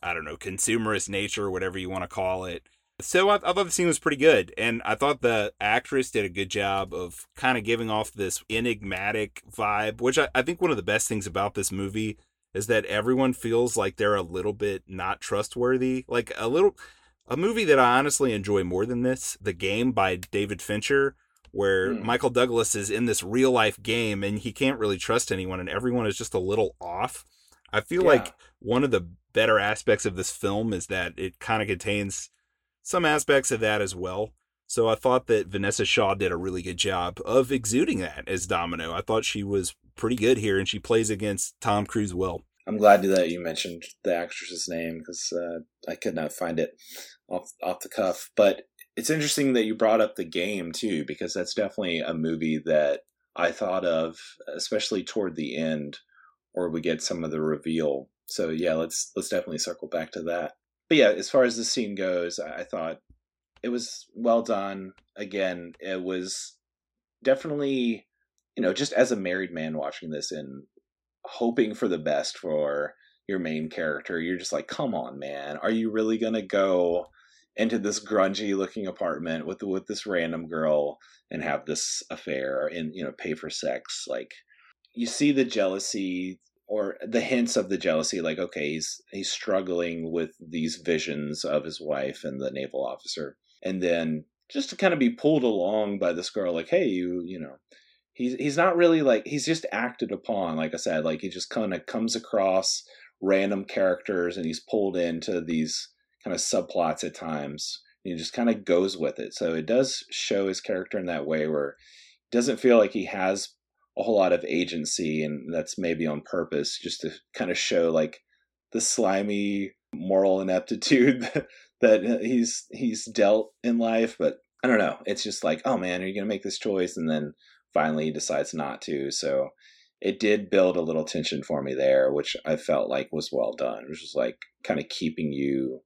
I don't know, consumerist nature, whatever you want to call it. So I, I, thought the scene was pretty good, and I thought the actress did a good job of kind of giving off this enigmatic vibe, which I, I think one of the best things about this movie is that everyone feels like they're a little bit not trustworthy, like a little a movie that I honestly enjoy more than this, The Game by David Fincher, where mm. Michael Douglas is in this real life game and he can't really trust anyone and everyone is just a little off. I feel yeah. like one of the better aspects of this film is that it kind of contains some aspects of that as well. So I thought that Vanessa Shaw did a really good job of exuding that as Domino. I thought she was pretty good here and she plays against Tom Cruise well. I'm glad that you mentioned the actress's name because uh, I could not find it off off the cuff. But it's interesting that you brought up the game too, because that's definitely a movie that I thought of, especially toward the end, where we get some of the reveal. So yeah, let's let's definitely circle back to that. But yeah, as far as the scene goes, I thought it was well done. Again, it was definitely, you know, just as a married man watching this and hoping for the best for your main character, you're just like, come on, man, are you really gonna go into this grungy looking apartment with with this random girl and have this affair and you know pay for sex? Like, you see the jealousy or the hints of the jealousy like okay he's he's struggling with these visions of his wife and the naval officer. And then just to kind of be pulled along by this girl like hey you you know he's he's not really like he's just acted upon like i said like he just kind of comes across random characters and he's pulled into these kind of subplots at times and he just kind of goes with it. So it does show his character in that way where he doesn't feel like he has a whole lot of agency and that's maybe on purpose just to kind of show like the slimy moral ineptitude that he's he's dealt in life but i don't know. It's just like oh man are you going to make this choice? And then finally decides not to. So it did build a little tension for me there, which I felt like was well done, which was like kind of keeping you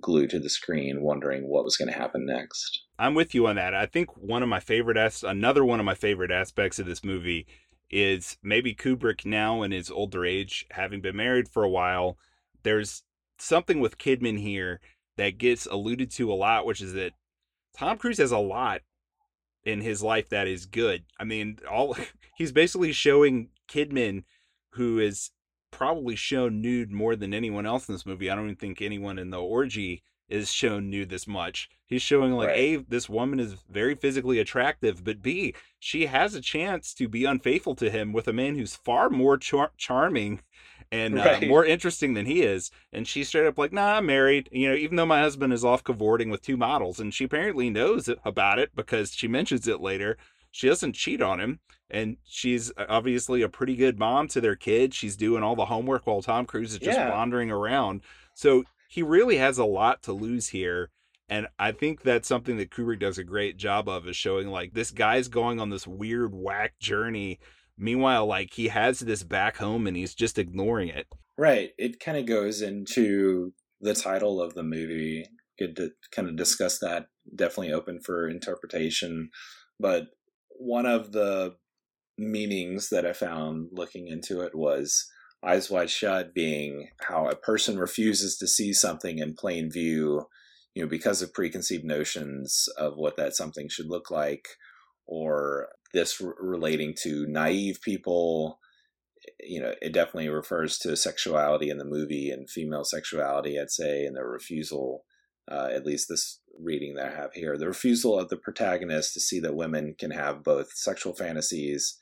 glued to the screen, wondering what was going to happen next. I'm with you on that. I think one of my favorite as another one of my favorite aspects of this movie is maybe Kubrick now in his older age, having been married for a while. There's something with Kidman here that gets alluded to a lot, which is that Tom Cruise has a lot in his life that is good. I mean, all he's basically showing Kidman, who is probably shown nude more than anyone else in this movie. I don't even think anyone in the orgy is shown nude this much. He's showing like, right. A, this woman is very physically attractive, but B, she has a chance to be unfaithful to him with a man who's far more char- charming and uh, right. more interesting than he is. And she's straight up like, nah, I'm married. You know, even though my husband is off cavorting with two models, and she apparently knows about it because she mentions it later. She doesn't cheat on him, and she's obviously a pretty good mom to their kid. She's doing all the homework while Tom Cruise is just yeah. wandering around. So he really has a lot to lose here. And I think that's something that Kubrick does a great job of is showing like this guy's going on this weird whack journey Meanwhile, like he has this back home and he's just ignoring it. Right. It kind of goes into the title of the movie. Good to kind of discuss that. Definitely open for interpretation. But one of the meanings that I found looking into it was eyes wide shut being how a person refuses to see something in plain view, you know, because of preconceived notions of what that something should look like or this relating to naive people you know it definitely refers to sexuality in the movie and female sexuality i'd say and the refusal uh, at least this reading that i have here the refusal of the protagonist to see that women can have both sexual fantasies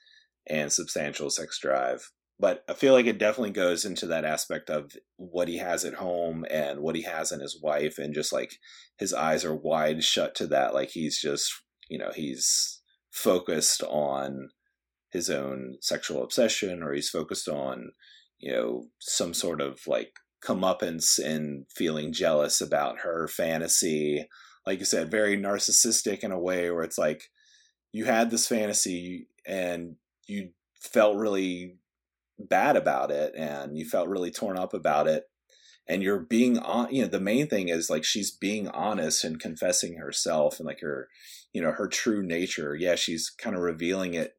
and substantial sex drive. But i feel like it definitely goes into that aspect of what he has at home and what he has in his wife and just like his eyes are wide shut to that like he's just you know he's focused on his own sexual obsession or he's focused on you know some sort of like comeuppance and feeling jealous about her fantasy. Like you said very narcissistic in a way where it's like you had this fantasy and you felt really bad about it and you felt really torn up about it and you're being on you know the main thing is like she's being honest and confessing herself and like her you know her true nature. Yeah she's kind of revealing it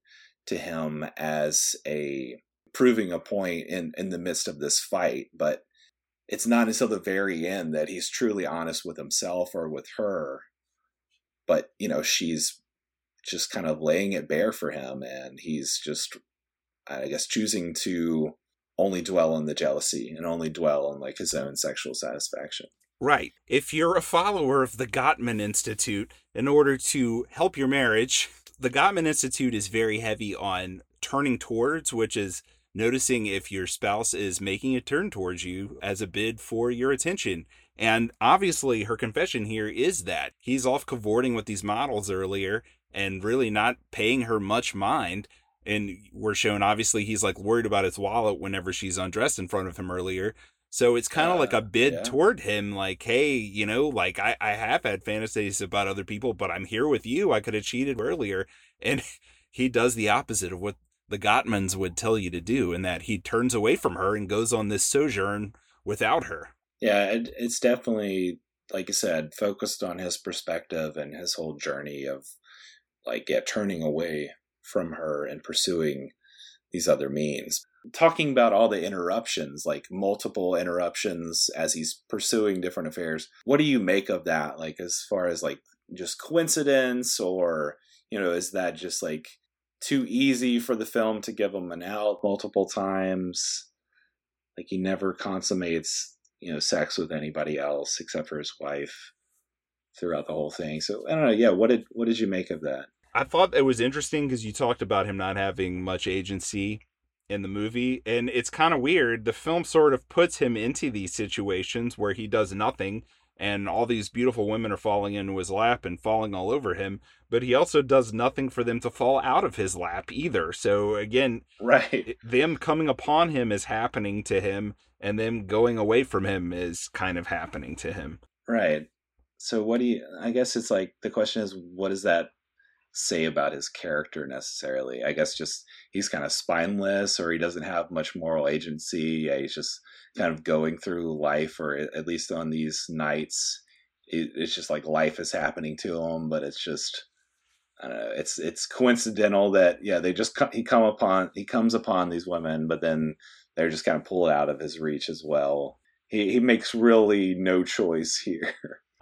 to him as a proving a point in in the midst of this fight but it's not until the very end that he's truly honest with himself or with her but you know she's just kind of laying it bare for him and he's just i guess choosing to only dwell on the jealousy and only dwell on like his own sexual satisfaction. Right. If you're a follower of the Gottman Institute, in order to help your marriage, the Gottman Institute is very heavy on turning towards, which is noticing if your spouse is making a turn towards you as a bid for your attention. And obviously, her confession here is that he's off cavorting with these models earlier and really not paying her much mind and we're shown obviously he's like worried about his wallet whenever she's undressed in front of him earlier. So it's kind of uh, like a bid yeah. toward him like hey you know like I, I have had fantasies about other people but i'm here with you. I could have cheated earlier. And he does the opposite of what the gottmans would tell you to do in that he turns away from her and goes on this sojourn without her. Yeah it, it's definitely like i said focused on his perspective and his whole journey of like yeah turning away from her and pursuing these other means. Talking about all the interruptions, like multiple interruptions as he's pursuing different affairs, what do you make of that? Like, as far as like just coincidence, or, you know, is that just like too easy for the film to give him an out multiple times? Like, he never consummates, you know, sex with anybody else except for his wife throughout the whole thing. So, I don't know. Yeah. What did, what did you make of that? I thought it was interesting because you talked about him not having much agency in the movie, and it's kind of weird. The film sort of puts him into these situations where he does nothing, and all these beautiful women are falling into his lap and falling all over him, but he also does nothing for them to fall out of his lap either. So again, right, them coming upon him is happening to him, and them going away from him is kind of happening to him. Right. So what do you? I guess it's like the question is, what does that say about his character necessarily. I guess just he's kind of spineless or he doesn't have much moral agency. Yeah, he's just kind of going through life, or at least on these nights, it's just like life is happening to him, but it's just. I don't know. It's it's coincidental that yeah they just he come upon he comes upon these women, but then they're just kind of pulled out of his reach as well. He he makes really no choice here.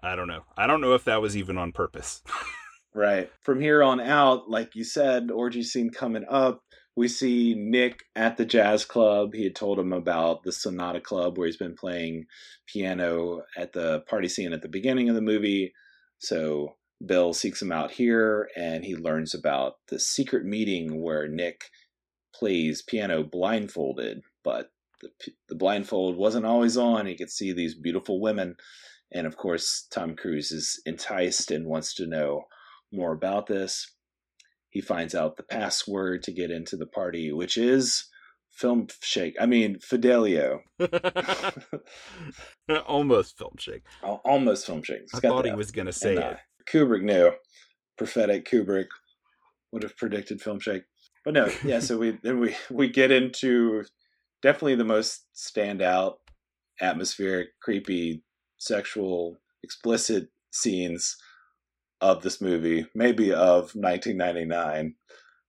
I don't know. I don't know if that was even on purpose. Right. From here on out, like you said, orgy scene coming up. we see Nick at the jazz club. He had told him about the Sonata Club where he's been playing piano at the party scene at the beginning of the movie. So Bill seeks him out here and he learns about the secret meeting where Nick plays piano blindfolded, but the, the blindfold wasn't always on. He could see these beautiful women. And of course, Tom Cruise is enticed and wants to know more about this he finds out the password to get into the party, which is film shake. I mean, Fidelio. almost film shake. Almost film shake. I thought he was going to say and, uh, it. Kubrick knew. Prophetic Kubrick would have predicted film shake. But no, yeah. So we then we we get into definitely the most standout, atmospheric, creepy, sexual, explicit scenes of this movie, maybe of 1999.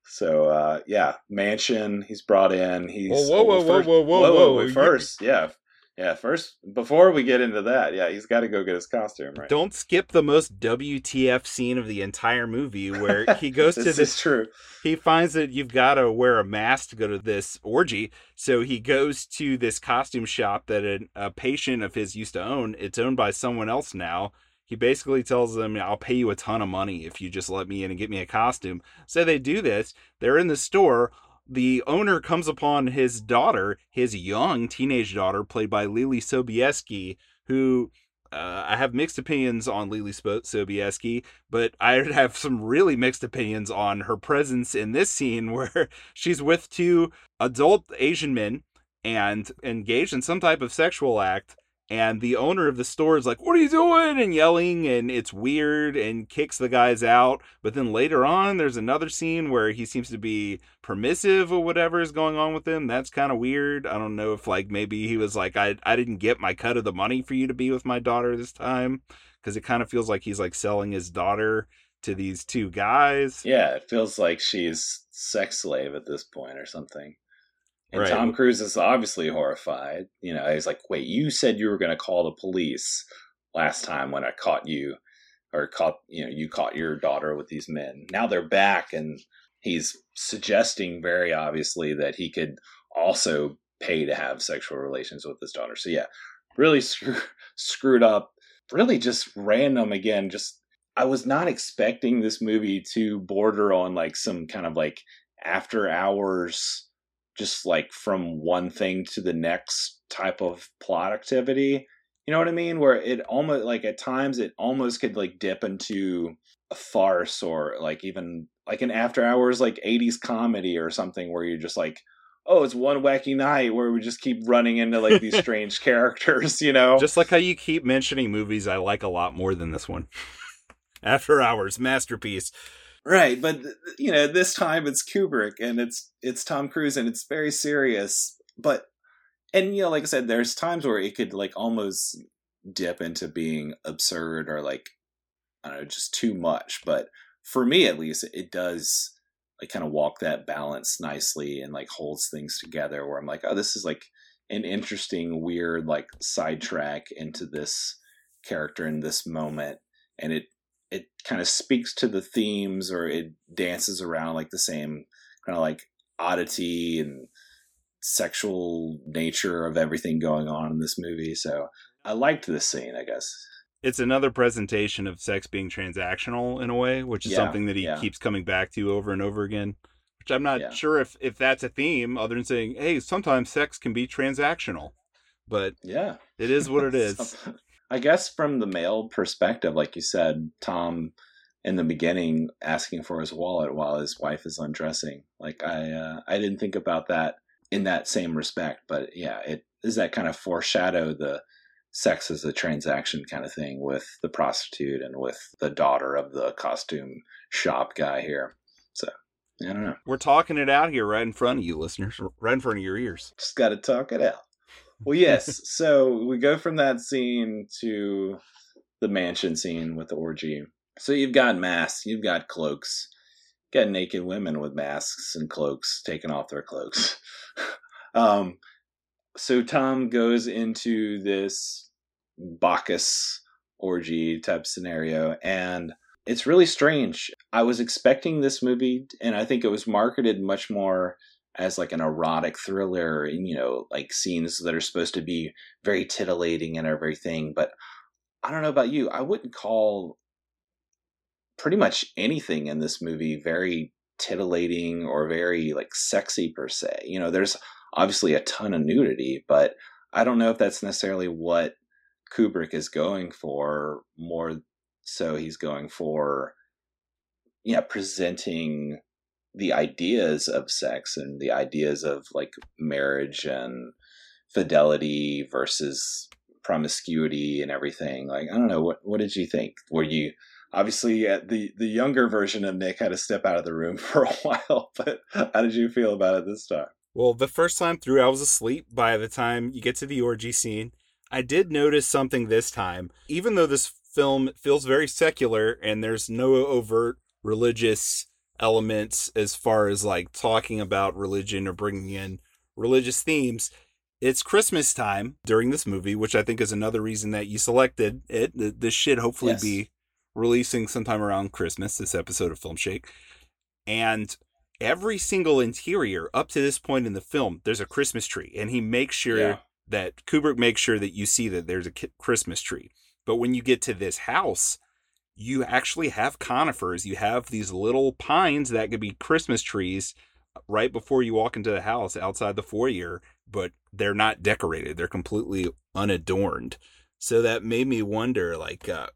So uh, yeah, Mansion. He's brought in. He's whoa whoa whoa, first, whoa whoa whoa whoa whoa. First, yeah, yeah. First, before we get into that, yeah, he's got to go get his costume right. Don't skip the most WTF scene of the entire movie, where he goes this to this. Is true. He finds that you've got to wear a mask to go to this orgy, so he goes to this costume shop that a, a patient of his used to own. It's owned by someone else now he basically tells them, I'll pay you a ton of money if you just let me in and get me a costume. So they do this. They're in the store. The owner comes upon his daughter, his young teenage daughter, played by Leelee Sobieski, who uh, I have mixed opinions on Leelee Sobieski, but I have some really mixed opinions on her presence in this scene where she's with two adult Asian men and engaged in some type of sexual act and the owner of the store is like, "What are you doing?" and yelling, and it's weird, and kicks the guys out. But then later on, there's another scene where he seems to be permissive or whatever is going on with him. That's kind of weird. I don't know if like maybe he was like, "I I didn't get my cut of the money for you to be with my daughter this time," because it kind of feels like he's like selling his daughter to these two guys. Yeah, it feels like she's sex slave at this point or something. And right. Tom Cruise is obviously horrified. You know, he's like, wait, you said you were going to call the police last time when I caught you, or caught, you know, you caught your daughter with these men. Now they're back, and he's suggesting very obviously that he could also pay to have sexual relations with his daughter. So, yeah, really screw, screwed up. Really just random again. Just, I was not expecting this movie to border on like some kind of like after hours just like from one thing to the next type of plot activity. You know what I mean? Where it almost like at times it almost could like dip into a farce or like even like an after hours like 80s comedy or something where you're just like oh it's one wacky night where we just keep running into like these strange characters you know just like how you keep mentioning movies i like a lot more than this one after hours masterpiece Right, but you know, this time it's Kubrick and it's it's Tom Cruise and it's very serious. But and you know, like I said, there's times where it could like almost dip into being absurd or like I don't know, just too much. But for me at least, it does like kind of walk that balance nicely and like holds things together where I'm like, oh, this is like an interesting, weird like sidetrack into this character in this moment. And it it kind of speaks to the themes or it dances around like the same kind of like oddity and sexual nature of everything going on in this movie. So I liked this scene, I guess. It's another presentation of sex being transactional in a way, which is yeah, something that he yeah. keeps coming back to over and over again. Which I'm not yeah. sure if if that's a theme, other than saying, "Hey, sometimes sex can be transactional," but yeah, it is what it is. I guess from the male perspective, like you said, Tom in the beginning asking for his wallet while his wife is undressing. Like I uh, I didn't think about that in that same respect, but yeah, it is that kind of foreshadow the sex as a transaction kind of thing with the prostitute and with the daughter of the costume shop guy here. So I don't know. We're talking it out here right in front of you, listeners, right in front of your ears. Just got to talk it out. Well, yes. so we go from that scene to the mansion scene with the orgy. So you've got masks, you've got cloaks, you've got naked women with masks and cloaks taking off their cloaks. um, so Tom goes into this Bacchus orgy type scenario, and it's really strange. I was expecting this movie, and I think it was marketed much more as like an erotic thriller, and you know, like scenes that are supposed to be very titillating and everything. But I don't know about you. I wouldn't call pretty much anything in this movie very titillating or very like sexy per se. You know, there's obviously a ton of nudity, but I don't know if that's necessarily what Kubrick is going for. More so, he's going for yeah, presenting the ideas of sex and the ideas of like marriage and fidelity versus promiscuity and everything. Like, I don't know what what did you think? Were you obviously uh, the the younger version of Nick had to step out of the room for a while, but how did you feel about it this time? Well, the first time through, I was asleep. By the time you get to the orgy scene, I did notice something this time. Even though this film feels very secular and there's no overt religious elements as far as like talking about religion or bringing in religious themes, it's Christmas time during this movie, which I think is another reason that you selected it. This should hopefully yes. be releasing sometime around Christmas, this episode of Film Shake. And every single interior up to this point in the film, there's a Christmas tree. And he makes sure yeah. that Kubrick makes sure that you see that there's a Christmas tree. But when you get to this house, you actually have conifers. You have these little pines that could be Christmas trees right before you walk into the house outside the foyer, but they're not decorated. They're completely unadorned. So that made me wonder like uh,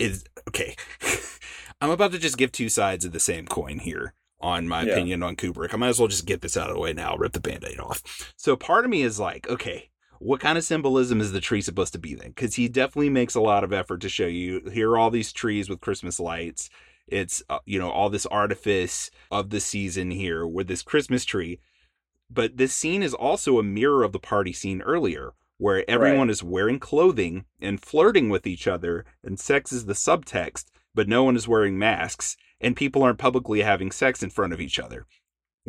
is okay. I'm about to just give two sides of the same coin here on my yeah. opinion on Kubrick. I might as well just get this out of the way now, rip the band-aid off. So part of me is like, okay, what kind of symbolism is the tree supposed to be then? Because he definitely makes a lot of effort to show you here are all these trees with Christmas lights. It's uh, you know all this artifice of the season here with this Christmas tree. But this scene is also a mirror of the party scene earlier, where everyone right. is wearing clothing and flirting with each other, and sex is the subtext, but no one is wearing masks, and people aren't publicly having sex in front of each other.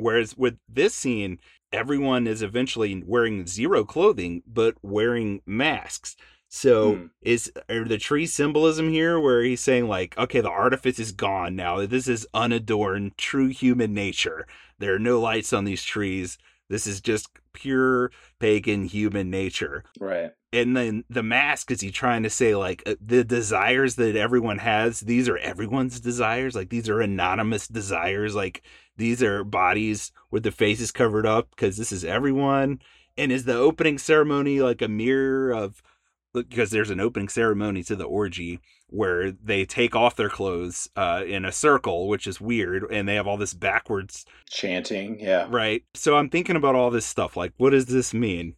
Whereas with this scene, everyone is eventually wearing zero clothing, but wearing masks. So hmm. is are the tree symbolism here where he's saying like, okay, the artifice is gone now. This is unadorned, true human nature. There are no lights on these trees. This is just pure pagan human nature. Right. And then the mask is he trying to say like uh, the desires that everyone has, these are everyone's desires, like these are anonymous desires, like these are bodies with the faces covered up because this is everyone. And is the opening ceremony like a mirror of because there's an opening ceremony to the orgy where they take off their clothes uh, in a circle, which is weird, and they have all this backwards chanting. Yeah. Right. So I'm thinking about all this stuff. Like, what does this mean?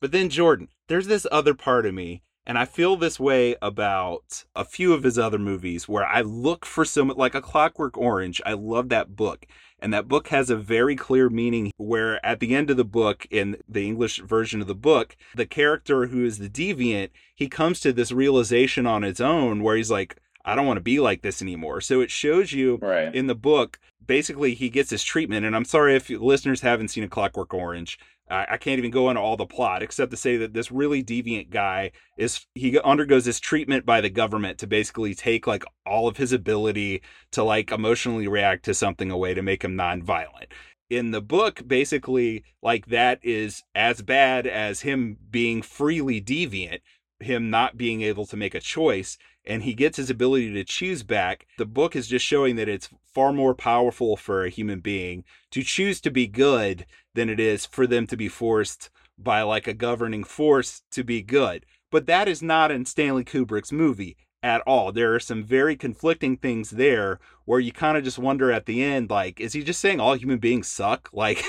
But then, Jordan, there's this other part of me, and I feel this way about a few of his other movies where I look for some, like A Clockwork Orange. I love that book. And that book has a very clear meaning where at the end of the book, in the English version of the book, the character who is the deviant, he comes to this realization on his own where he's like, I don't want to be like this anymore. So it shows you right. in the book, basically, he gets his treatment. And I'm sorry if listeners haven't seen A Clockwork Orange. I, can't even go into all the plot except to say that this really deviant guy is he undergoes this treatment by the government to basically take like all of his ability to like emotionally react to something away to make him non-violent in the book basically like that is as bad as him being freely deviant him not being able to make a choice and he gets his ability to choose back. The book is just showing that it's far more powerful for a human being to choose to be good than it is for them to be forced by like a governing force to be good. But that is not in Stanley Kubrick's movie at all. There are some very conflicting things there where you kind of just wonder at the end, like, is he just saying all human beings suck? Like,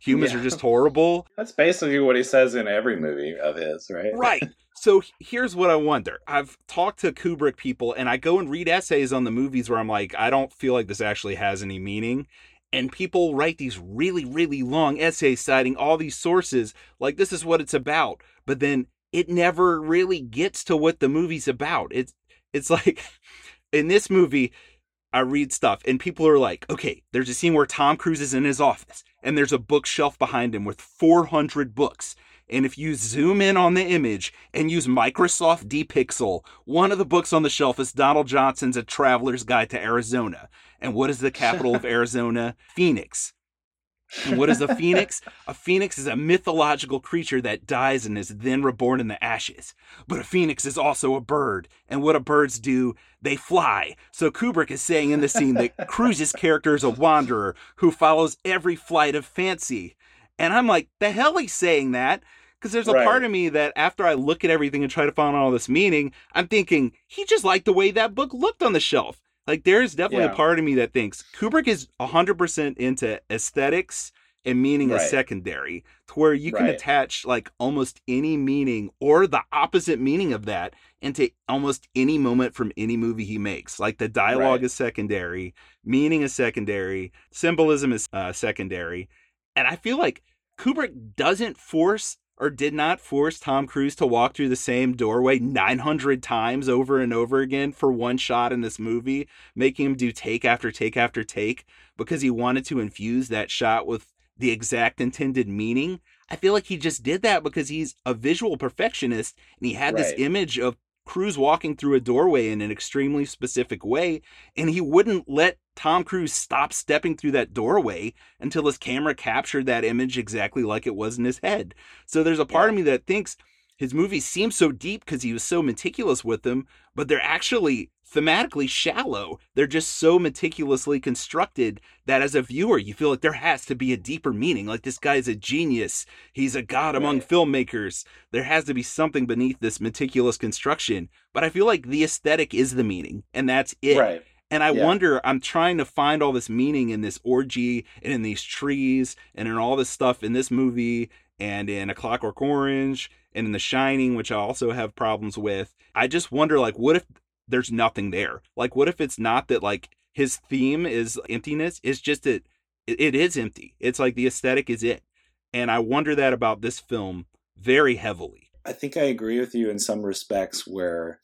humans yeah. are just horrible? That's basically what he says in every movie of his, right? Right. So here's what I wonder. I've talked to Kubrick people and I go and read essays on the movies where I'm like, I don't feel like this actually has any meaning. And people write these really, really long essays citing all these sources, like this is what it's about. But then it never really gets to what the movie's about. It's it's like in this movie, I read stuff and people are like, okay, there's a scene where Tom Cruise is in his office and there's a bookshelf behind him with 400 books And if you zoom in on the image and use Microsoft dpixel, one of the books on the shelf is Donald Johnson's A Traveler's Guide to Arizona. And what is the capital of Arizona? Phoenix. And what is a phoenix? A phoenix is a mythological creature that dies and is then reborn in the ashes. But a phoenix is also a bird, and what do birds do? They fly. So Kubrick is saying in the scene that Cruise's character is a wanderer who follows every flight of fancy. And I'm like, the hell he's saying that? Because there's a Right. part of me that after I look at everything and try to find all this meaning, I'm thinking he just liked the way that book looked on the shelf. Like there's definitely Yeah. a part of me that thinks Kubrick is 100% into aesthetics and meaning is Right. secondary to where you can Right. attach like almost any meaning or the opposite meaning of that into almost any moment from any movie he makes. Like the dialogue Right. is secondary, meaning is secondary, symbolism is uh, secondary. And I feel like Kubrick doesn't force or did not force Tom Cruise to walk through the same doorway 900 times over and over again for one shot in this movie, making him do take after take after take because he wanted to infuse that shot with the exact intended meaning. I feel like he just did that because he's a visual perfectionist and he had this image of Cruise walking through a doorway in an extremely specific way, and he wouldn't let Tom Cruise stop stepping through that doorway until his camera captured that image exactly like it was in his head. So there's a part of me that thinks his movies seem so deep because he was so meticulous with them, but they're actually thematically shallow. They're just so meticulously constructed that as a viewer, you feel like there has to be a deeper meaning. Like this guy's a genius. He's a god among Right. filmmakers. There has to be something beneath this meticulous construction. But I feel like the aesthetic is the meaning, and that's it. Right. And I Yeah. wonder, I'm trying to find all this meaning in this orgy and in these trees and in all this stuff in this movie and in A Clockwork Orange and in The Shining, which I also have problems with. I just wonder, like, what if there's nothing there? Like, what if it's not that, like, his theme is emptiness? It's just that it, it is empty. It's like the aesthetic is it. And I wonder that about this film very heavily. I think I agree with you in some respects where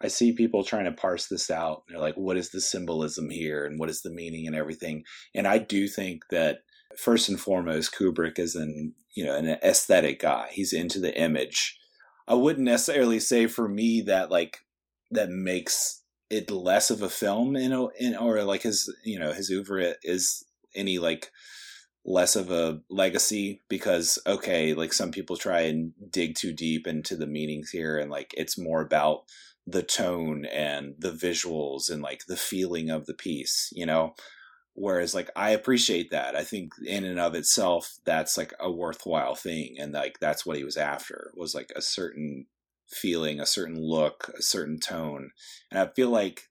I see people trying to parse this out. They're like, what is the symbolism here and what is the meaning and everything? And I do think that first and foremost, Kubrick is an you know an aesthetic guy. He's into the image. I wouldn't necessarily say for me that like that makes it less of a film in, a, in or like his you know his oeuvre is any like less of a legacy because okay like some people try and dig too deep into the meanings here and like it's more about the tone and the visuals and like the feeling of the piece you know? Whereas like i appreciate that. I think in and of itself that's like a worthwhile thing and like that's what he was after was like a certain feeling a certain look a certain tone and i feel like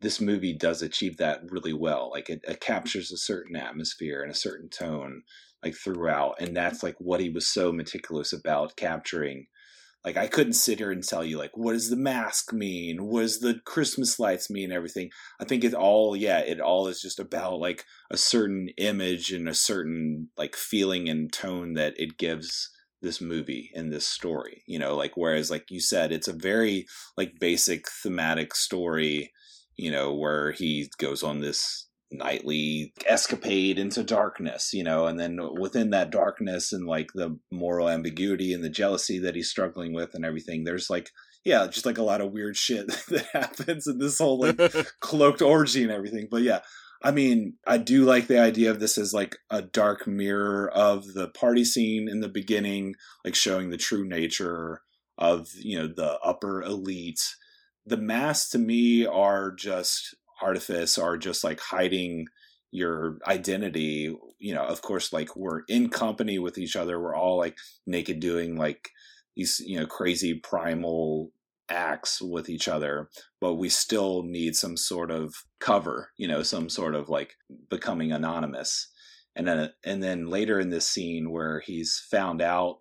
this movie does achieve that really well like it, it captures a certain atmosphere and a certain tone like throughout and that's like what he was so meticulous about capturing. Like i couldn't sit here and tell you like what does the mask mean? What does the christmas lights mean? everything. I think it all yeah it all is just about like a certain image and a certain like feeling and tone that it gives this movie and this story you know like whereas like you said it's a very like basic thematic story you know where he goes on this nightly escapade into darkness you know and then within that darkness and like the moral ambiguity and the jealousy that he's struggling with and everything there's like yeah just like a lot of weird shit that happens in this whole like cloaked orgy and everything. But yeah I mean, I do like the idea of this as like a dark mirror of the party scene in the beginning, like showing the true nature of, you know, the upper elite. The masks to me are just artifice, are just like hiding your identity. You know, of course, like we're in company with each other. We're all like naked doing like these, you know, crazy primal acts with each other but we still need some sort of cover you know some sort of like becoming anonymous. And then and then later in this scene where he's found out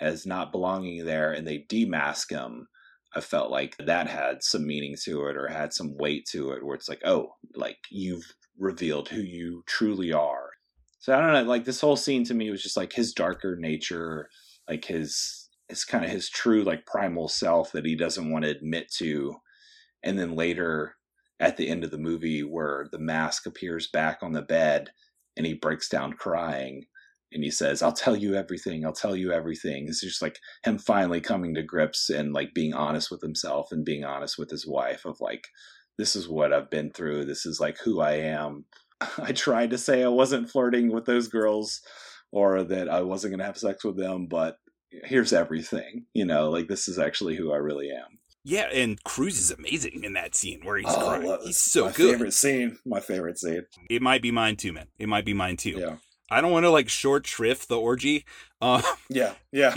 as not belonging there and they demask him i felt like that had some meaning to it or had some weight to it where it's like oh like you've revealed who you truly are. So i don't know like this whole scene to me was just like his darker nature like his it's kind of his true like primal self that he doesn't want to admit to and then later at the end of the movie where the mask appears back on the bed and he breaks down crying and he says, "I'll tell you everything. I'll tell you everything." It's just like him finally coming to grips and like being honest with himself and being honest with his wife of like, "This is what I've been through. This is like who I am." I tried to say I wasn't flirting with those girls or that I wasn't going to have sex with them, but here's everything. You know, like this is actually who I really am. Yeah, and Cruise is amazing in that scene where he's Oh, crying. He's so good. my good. favorite scene. My favorite scene. It might be mine too, man. It might be mine too. Yeah. I don't want to like short shrift the orgy. Uh, Yeah. Yeah.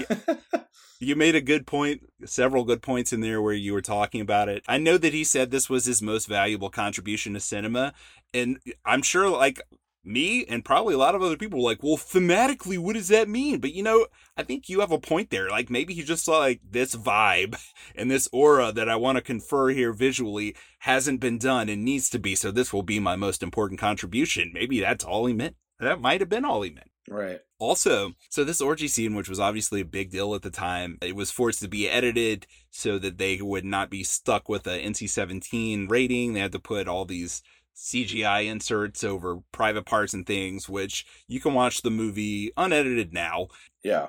you made a good point, several good points in there where you were talking about it. I know that he said this was his most valuable contribution to cinema, and I'm sure like me and probably a lot of other people were like, well, thematically, what does that mean? But you know, I think you have a point there. Like maybe he just saw like this vibe and this aura that I want to confer here visually hasn't been done and needs to be. So this will be my most important contribution. Maybe that's all he meant. That might have been all he meant. right. Also, so this orgy scene, which was obviously a big deal at the time, it was forced to be edited so that they would not be stuck with a NC 17 rating. They had to put all these CGI inserts over private parts and things, which you can watch the movie unedited now. Yeah.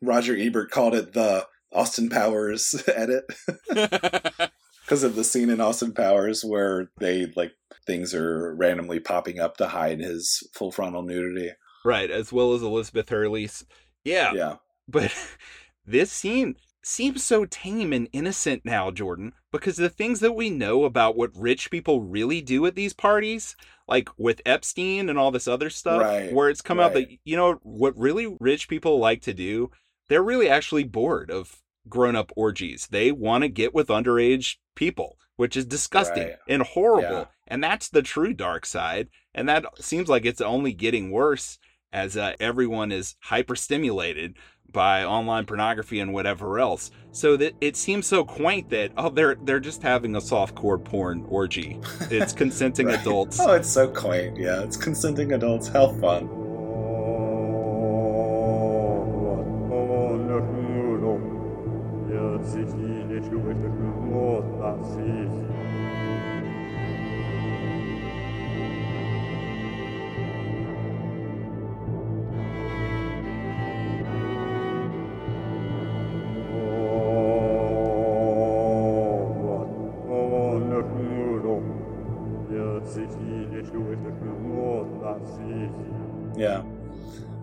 Roger Ebert called it the Austin Powers edit because of the scene in Austin Powers where they like things are randomly popping up to hide his full frontal nudity. right, as well as Elizabeth Hurley's. Yeah, Yeah. But this scene seems so tame and innocent now, Jordan, because the things that we know about what rich people really do at these parties, like with Epstein and all this other stuff, Right, where it's come out that, you know, what really rich people like to do, they're really actually bored of grown up orgies. They want to get with underage people, which is disgusting Right. and horrible. Yeah. And that's the true dark side. And that seems like it's only getting worse as uh, everyone is hyperstimulated by online pornography and whatever else. So that it seems so quaint that oh they're they're just having a softcore porn orgy. It's consenting Right. adults. Oh, it's so quaint. Yeah, it's consenting adults. How fun.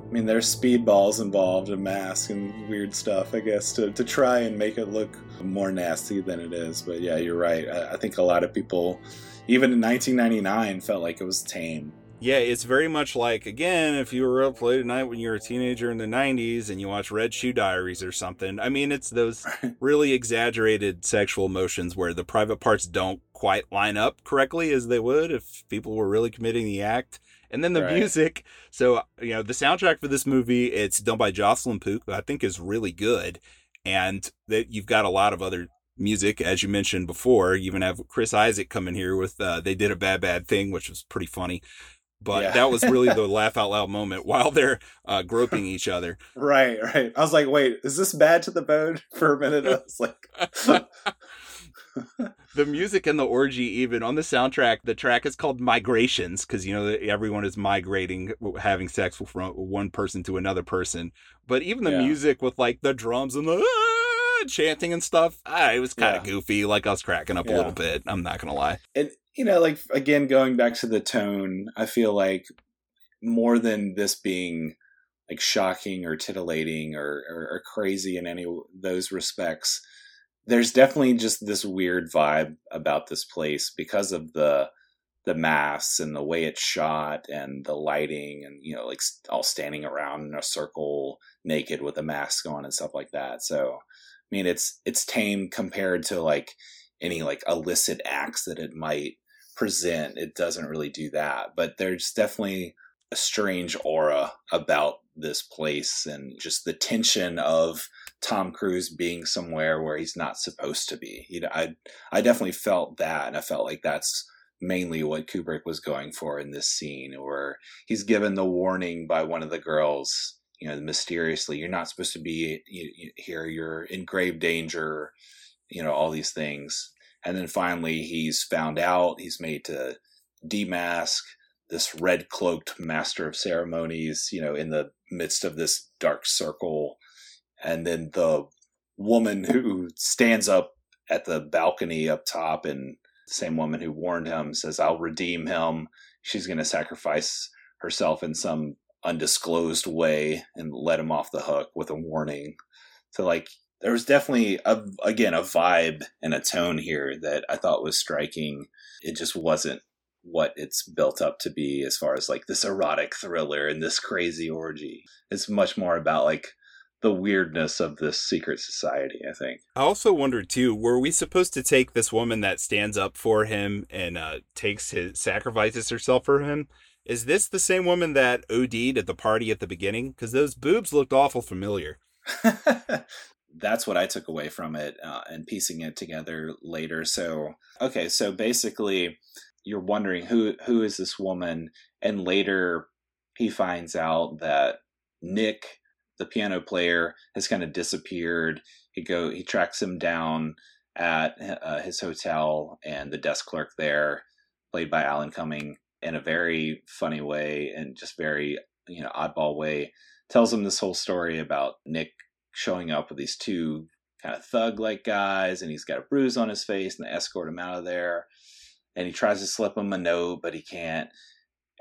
I mean, there's speedballs involved and masks and weird stuff, I guess, to, to try and make it look more nasty than it is. But yeah, you're right. I, I think a lot of people, even in 1999, felt like it was tame. Yeah, it's very much like again, if you were up late at night when you were a teenager in the '90s and you watch Red Shoe Diaries or something. I mean, it's those really exaggerated sexual motions where the private parts don't quite line up correctly as they would if people were really committing the act. And then the Right. music. So you know, the soundtrack for this movie, it's done by Jocelyn Pook, who I think is really good, and that you've got a lot of other music as you mentioned before. You even have Chris Isaak coming here with uh, "They Did a Bad Bad Thing," which was pretty funny. But Yeah. that was really the laugh out loud moment while they're uh, groping each other. Right, right. I was like, wait, is this bad to the bone? For a minute, I was like, the music and the orgy even on the soundtrack the track is called migrations because you know that everyone is migrating having sex from one person to another person but even the Yeah. music with like the drums and the "Ah," chanting and stuff ah, it was kind of Yeah. goofy like i was cracking up a little bit i'm not gonna lie and you know like again going back to the tone i feel like more than this being like shocking or titillating or, or, or crazy in any of those respects there's definitely just this weird vibe about this place because of the the masks and the way it's shot and the lighting and you know like all standing around in a circle naked with a mask on and stuff like that. So i mean it's it's tame compared to like any like illicit acts that it might present. It doesn't really do that. But there's definitely a strange aura about this place and just the tension of Tom Cruise being somewhere where he's not supposed to be. You know, I I definitely felt that and I felt like that's mainly what Kubrick was going for in this scene where he's given the warning by one of the girls, you know, mysteriously, you're not supposed to be here, you're in grave danger, you know, all these things. And then finally he's found out, he's made to demask, this red cloaked master of ceremonies, you know, in the midst of this dark circle. And then the woman who stands up at the balcony up top and the same woman who warned him says, I'll redeem him. She's going to sacrifice herself in some undisclosed way and let him off the hook with a warning. So, like, there was definitely, a, again, a vibe and a tone here that I thought was striking. It just wasn't what it's built up to be as far as like this erotic thriller and this crazy orgy. It's much more about like the weirdness of this secret society, I think. I also wondered too, were we supposed to take this woman that stands up for him and uh, takes his sacrifices herself for him? Is this the same woman that OD'd at the party at the beginning? Because those boobs looked awful familiar. That's what I took away from it uh, and piecing it together later. So, okay, so basically, you're wondering who who is this woman, and later he finds out that Nick the piano player has kind of disappeared. He go he tracks him down at uh, his hotel, and the desk clerk there, played by Alan Cumming, in a very funny way and just very you know oddball way, tells him this whole story about Nick showing up with these two kind of thug like guys, and he's got a bruise on his face, and they escort him out of there. And he tries to slip him a note, but he can't.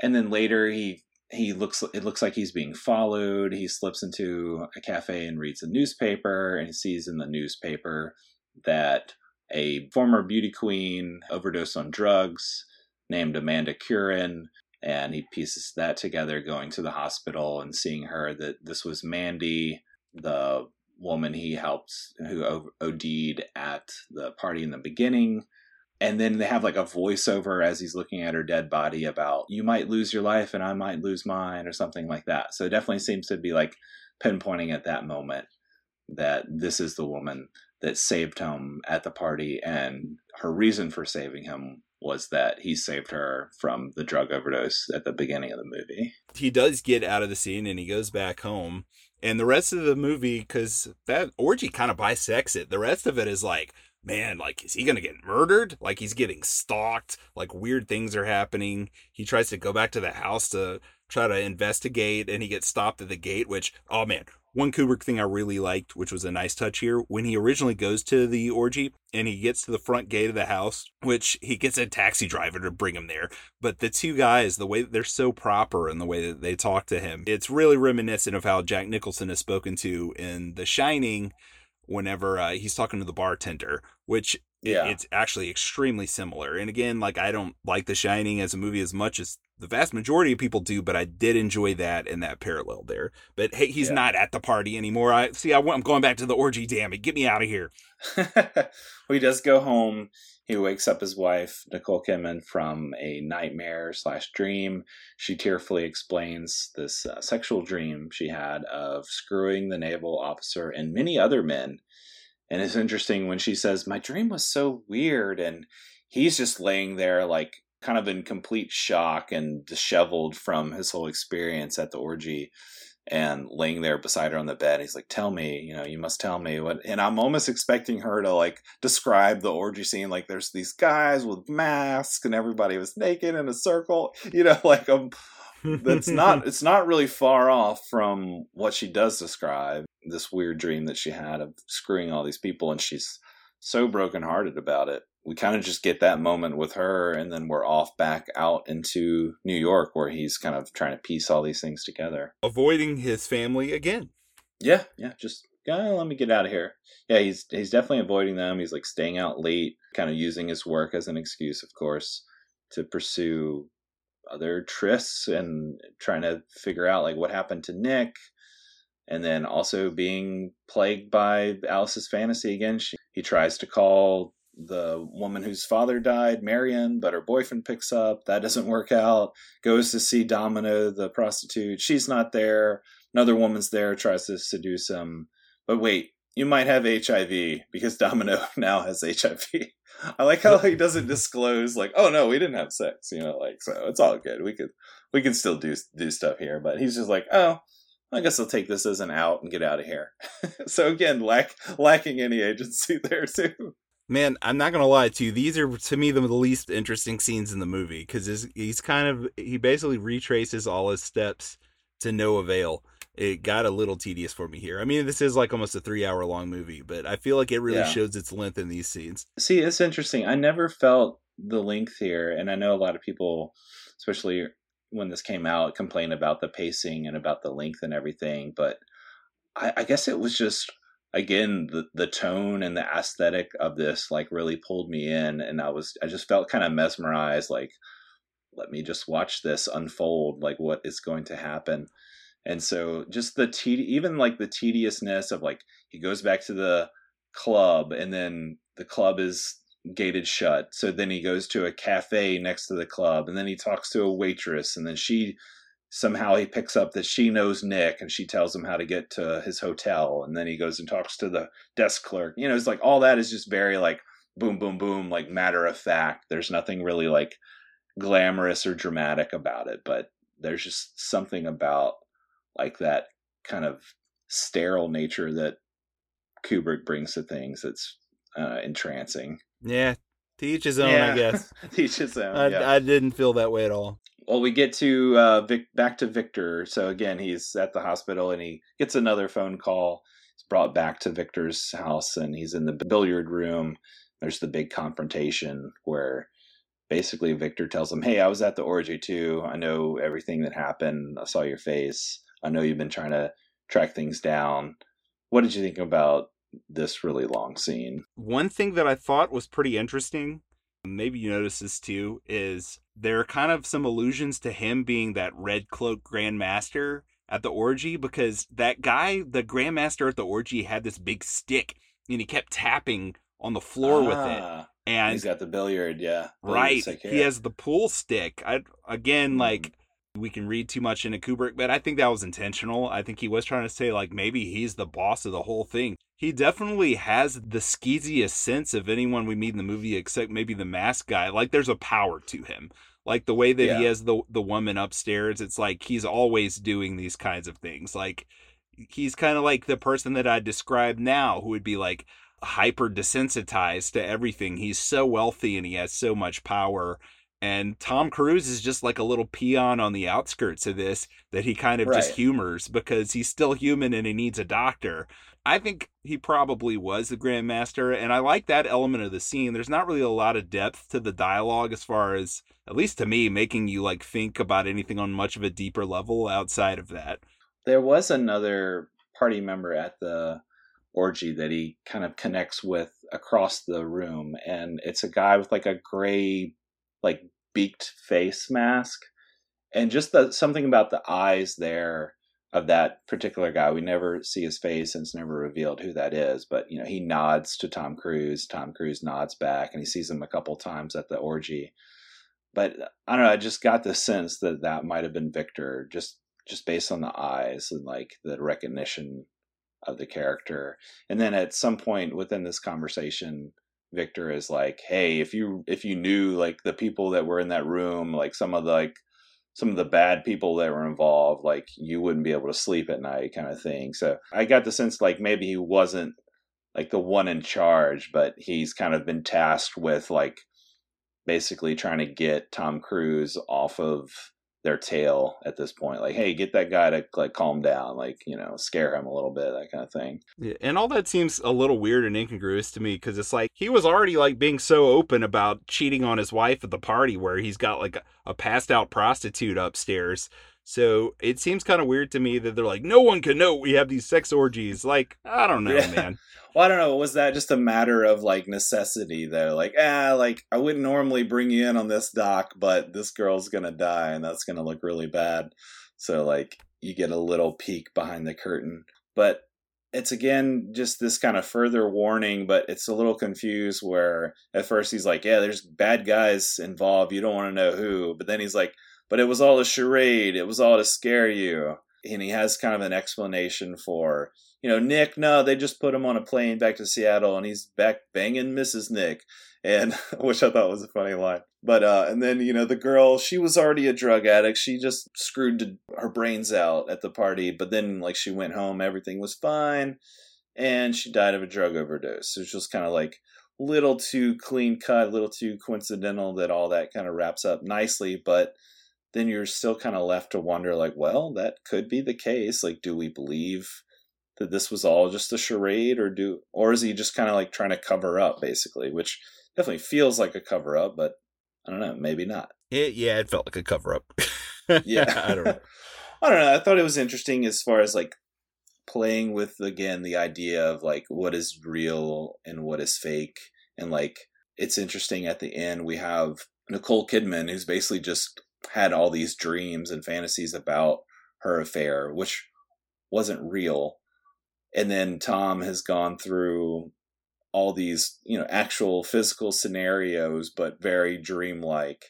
And then later he he looks it looks like he's being followed. He slips into a cafe and reads a newspaper and he sees in the newspaper that a former beauty queen overdosed on drugs named amanda curran and he pieces that together going to the hospital and seeing her that this was mandy the woman he helped who OD'd at the party in the beginning and then they have like a voiceover as he's looking at her dead body about you might lose your life and I might lose mine or something like that. So it definitely seems to be like pinpointing at that moment that this is the woman that saved him at the party and her reason for saving him was that he saved her from the drug overdose at the beginning of the movie. He does get out of the scene and he goes back home. And the rest of the movie, because that orgy kind of bisects it, the rest of it is like, man, like, is he going to get murdered? Like, he's getting stalked. Like, weird things are happening. He tries to go back to the house to try to investigate and he gets stopped at the gate, which, oh man, one Kubrick thing I really liked, which was a nice touch here, when he originally goes to the orgy and he gets to the front gate of the house, which he gets a taxi driver to bring him there. But the two guys, the way that they're so proper and the way that they talk to him, it's really reminiscent of how Jack Nicholson is spoken to in The Shining whenever uh, he's talking to the bartender, which yeah. it's actually extremely similar. And again, like I don't like The Shining as a movie as much as the vast majority of people do, but I did enjoy that and that parallel there. But hey, he's yeah. not at the party anymore. I see. I, am going back to the orgy. Damn it, get me out of here. well, he does go home. He wakes up his wife, Nicole Kidman, from a nightmare slash dream. She tearfully explains this uh, sexual dream she had of screwing the naval officer and many other men. And it's interesting when she says, My dream was so weird. And he's just laying there, like, kind of in complete shock and disheveled from his whole experience at the orgy and laying there beside her on the bed. He's like, "Tell me, you know, you must tell me what." And I'm almost expecting her to like describe the orgy scene, like there's these guys with masks and everybody was naked in a circle, you know, like um, that's not it's not really far off from what she does describe. This weird dream that she had of screwing all these people, and she's so brokenhearted about it we kind of just get that moment with her and then we're off back out into New York where he's kind of trying to piece all these things together. Avoiding his family again. Yeah, yeah, just yeah, let me get out of here. Yeah, he's he's definitely avoiding them. He's like staying out late, kind of using his work as an excuse, of course, to pursue other trysts and trying to figure out like what happened to Nick. And then also being plagued by Alice's fantasy again. She, he tries to call the woman whose father died, Marion, but her boyfriend picks up. That doesn't work out. Goes to see Domino, the prostitute. She's not there. Another woman's there, tries to seduce him. But wait, you might have HIV because Domino now has HIV. I like how he doesn't disclose, like, oh no, we didn't have sex, you know, like so it's all good. We could we can still do do stuff here, but he's just like, oh, I guess I'll take this as an out and get out of here. so again, lack lacking any agency there too. Man, I'm not gonna lie to you. These are to me the least interesting scenes in the movie because he's kind of he basically retraces all his steps to no avail. It got a little tedious for me here. I mean, this is like almost a three hour long movie, but I feel like it really yeah. shows its length in these scenes. See, it's interesting. I never felt the length here, and I know a lot of people, especially when this came out, complain about the pacing and about the length and everything. But I, I guess it was just again the the tone and the aesthetic of this like really pulled me in, and I was I just felt kind of mesmerized. Like, let me just watch this unfold. Like, what is going to happen? And so, just the te- even like the tediousness of like he goes back to the club, and then the club is gated shut. So then he goes to a cafe next to the club and then he talks to a waitress and then she somehow he picks up that she knows Nick and she tells him how to get to his hotel and then he goes and talks to the desk clerk. You know, it's like all that is just very like boom boom boom like matter of fact. There's nothing really like glamorous or dramatic about it, but there's just something about like that kind of sterile nature that Kubrick brings to things that's uh, entrancing. Yeah, to each his own, yeah. I guess. to each his own. I, yeah. I didn't feel that way at all. Well, we get to uh, Vic, back to Victor. So again, he's at the hospital and he gets another phone call. He's brought back to Victor's house and he's in the billiard room. There's the big confrontation where basically Victor tells him, "Hey, I was at the orgy too. I know everything that happened. I saw your face. I know you've been trying to track things down. What did you think about this really long scene. One thing that I thought was pretty interesting, maybe you notice this too, is there are kind of some allusions to him being that red cloak grandmaster at the orgy because that guy, the grandmaster at the orgy, had this big stick and he kept tapping on the floor ah, with it. Ah, and he's got the billiard, yeah. Billiard right. He has the pool stick. I again mm. like we can read too much into Kubrick, but I think that was intentional. I think he was trying to say like maybe he's the boss of the whole thing. He definitely has the skeeziest sense of anyone we meet in the movie, except maybe the mask guy. Like there's a power to him. Like the way that yeah. he has the the woman upstairs, it's like he's always doing these kinds of things. Like he's kind of like the person that I describe now, who would be like hyper desensitized to everything. He's so wealthy and he has so much power and Tom Cruise is just like a little peon on the outskirts of this that he kind of right. just humors because he's still human and he needs a doctor. I think he probably was the Grandmaster, and I like that element of the scene. There's not really a lot of depth to the dialogue as far as, at least to me, making you like think about anything on much of a deeper level outside of that. There was another party member at the orgy that he kind of connects with across the room, and it's a guy with like a gray like beaked face mask. And just the something about the eyes there of that particular guy we never see his face and it's never revealed who that is but you know he nods to tom cruise tom cruise nods back and he sees him a couple times at the orgy. But i don't know i just got the sense that that might have been victor just just based on the eyes and like the recognition of the character. And then at some point within this conversation Victor is like, "Hey, if you if you knew like the people that were in that room, like some of the like some of the bad people that were involved, like you wouldn't be able to sleep at night, kind of thing." So I got the sense like maybe he wasn't like the one in charge, but he's kind of been tasked with like basically trying to get Tom Cruise off of their tail at this point. Like, hey, get that guy to like calm down, like you know, scare him a little bit, that kind of thing. Yeah, and all that seems a little weird and incongruous to me because it's like he was already like being so open about cheating on his wife at the party where he's got like a, a passed out prostitute upstairs. So it seems kind of weird to me that they're like, no one can know we have these sex orgies. Like, I don't know, yeah. man. well, I don't know. Was that just a matter of like necessity though? Like, ah, like I wouldn't normally bring you in on this doc, but this girl's gonna die and that's gonna look really bad. So like you get a little peek behind the curtain. But it's again just this kind of further warning, but it's a little confused where at first he's like, Yeah, there's bad guys involved, you don't want to know who. But then he's like, but it was all a charade. It was all to scare you. And he has kind of an explanation for, you know, Nick, no, they just put him on a plane back to Seattle and he's back banging Mrs. Nick. And which I thought was a funny line. But, uh, and then, you know, the girl, she was already a drug addict. She just screwed her brains out at the party. But then, like, she went home, everything was fine. and she died of a drug overdose. So it's just kind of like little too clean cut, a little too coincidental that all that kind of wraps up nicely, but then you're still kind of left to wonder like, well, that could be the case. Like, do we believe that this was all just a charade or do or is he just kind of like trying to cover up basically, which definitely feels like a cover up, but I don't know, maybe not. It, yeah, it felt like a cover up. yeah. I don't know. I don't know. I thought it was interesting as far as like playing with again the idea of like what is real and what is fake and like it's interesting at the end we have Nicole Kidman who's basically just had all these dreams and fantasies about her affair which wasn't real and then Tom has gone through all these you know actual physical scenarios but very dreamlike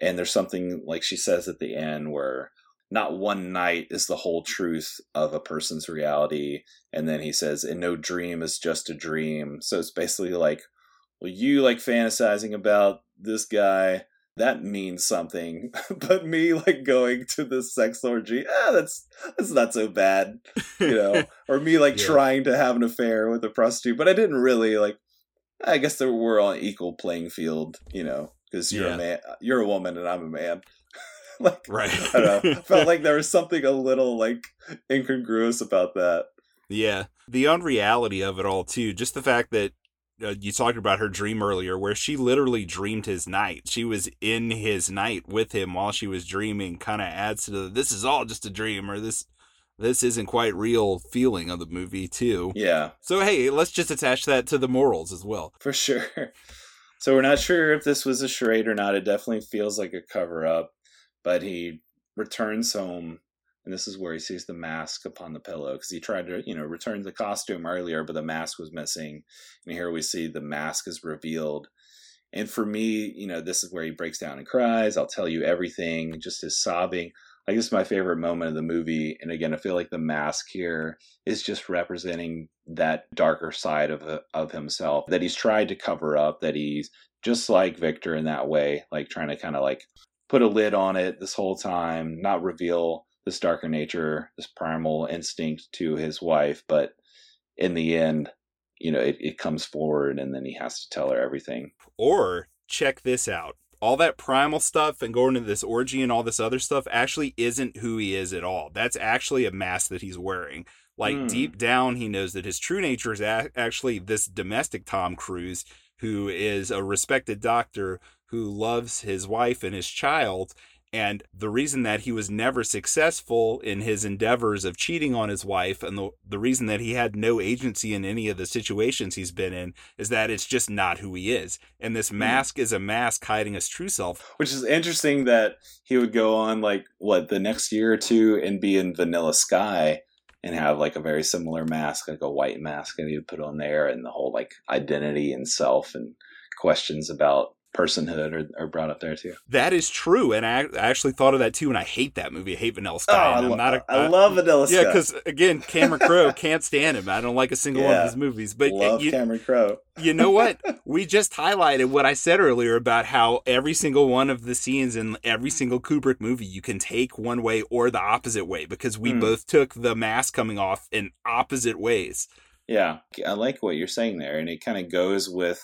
and there's something like she says at the end where not one night is the whole truth of a person's reality. And then he says, and no dream is just a dream. So it's basically like, well, you like fantasizing about this guy. That means something, but me like going to this sex orgy, ah, that's that's not so bad, you know. or me like Yeah. trying to have an affair with a prostitute, but I didn't really like. I guess that we're on equal playing field, you know, because you're Yeah. a man, you're a woman, and I'm a man. like, Right. I don't know. Felt like there was something a little like incongruous about that. Yeah. The unreality of it all, too. Just the fact that uh, you talked about her dream earlier, where she literally dreamed his night. She was in his night with him while she was dreaming, kind of adds to the this is all just a dream or this this isn't quite real feeling of the movie, too. Yeah, So, hey, let's just attach that to the morals as well. for sure. So we're not sure if this was a charade or not. It definitely feels like a cover up. But he returns home, and this is where he sees the mask upon the pillow because he tried to, you know, return the costume earlier, but the mask was missing. And here we see the mask is revealed. And for me, you know, this is where he breaks down and cries. I'll tell you everything, just his sobbing. Like this is my favorite moment of the movie. And again, I feel like the mask here is just representing that darker side of of himself that he's tried to cover up. That he's just like Victor in that way, like trying to kind of like put a lid on it this whole time, not reveal this darker nature, this primal instinct to his wife. But in the end, you know, it, it comes forward, and then he has to tell her everything. Or check this out. All that primal stuff and going to this orgy and all this other stuff actually isn't who he is at all. That's actually a mask that he's wearing. Like Hmm. deep down, he knows that his true nature is a- actually this domestic Tom Cruise, who is a respected doctor who loves his wife and his child. And the reason that he was never successful in his endeavors of cheating on his wife, and the, the reason that he had no agency in any of the situations he's been in, is that it's just not who he is. And this hmm. mask is a mask hiding his true self. Which is interesting that he would go on like what the next year or two and be in Vanilla Sky and have like a very similar mask, like a white mask and he would put on there, and the whole like identity and self and questions about personhood are, are brought up there too. That is true, and I, I actually thought of that too. And I hate that movie. I hate Vanilla Sky. Oh, I, lo- not a, I love Vanilla Sky. Yeah, because again, Cameron Crowe can't stand him. I don't like a single one of his movies. But love you, Cameron Crowe. you know what? We just highlighted what I said earlier about how every single one of the scenes in every single Kubrick movie you can take one way or the opposite way because we Hmm. both took the mask coming off in opposite ways. Yeah, I like what you're saying there, and it kind of goes with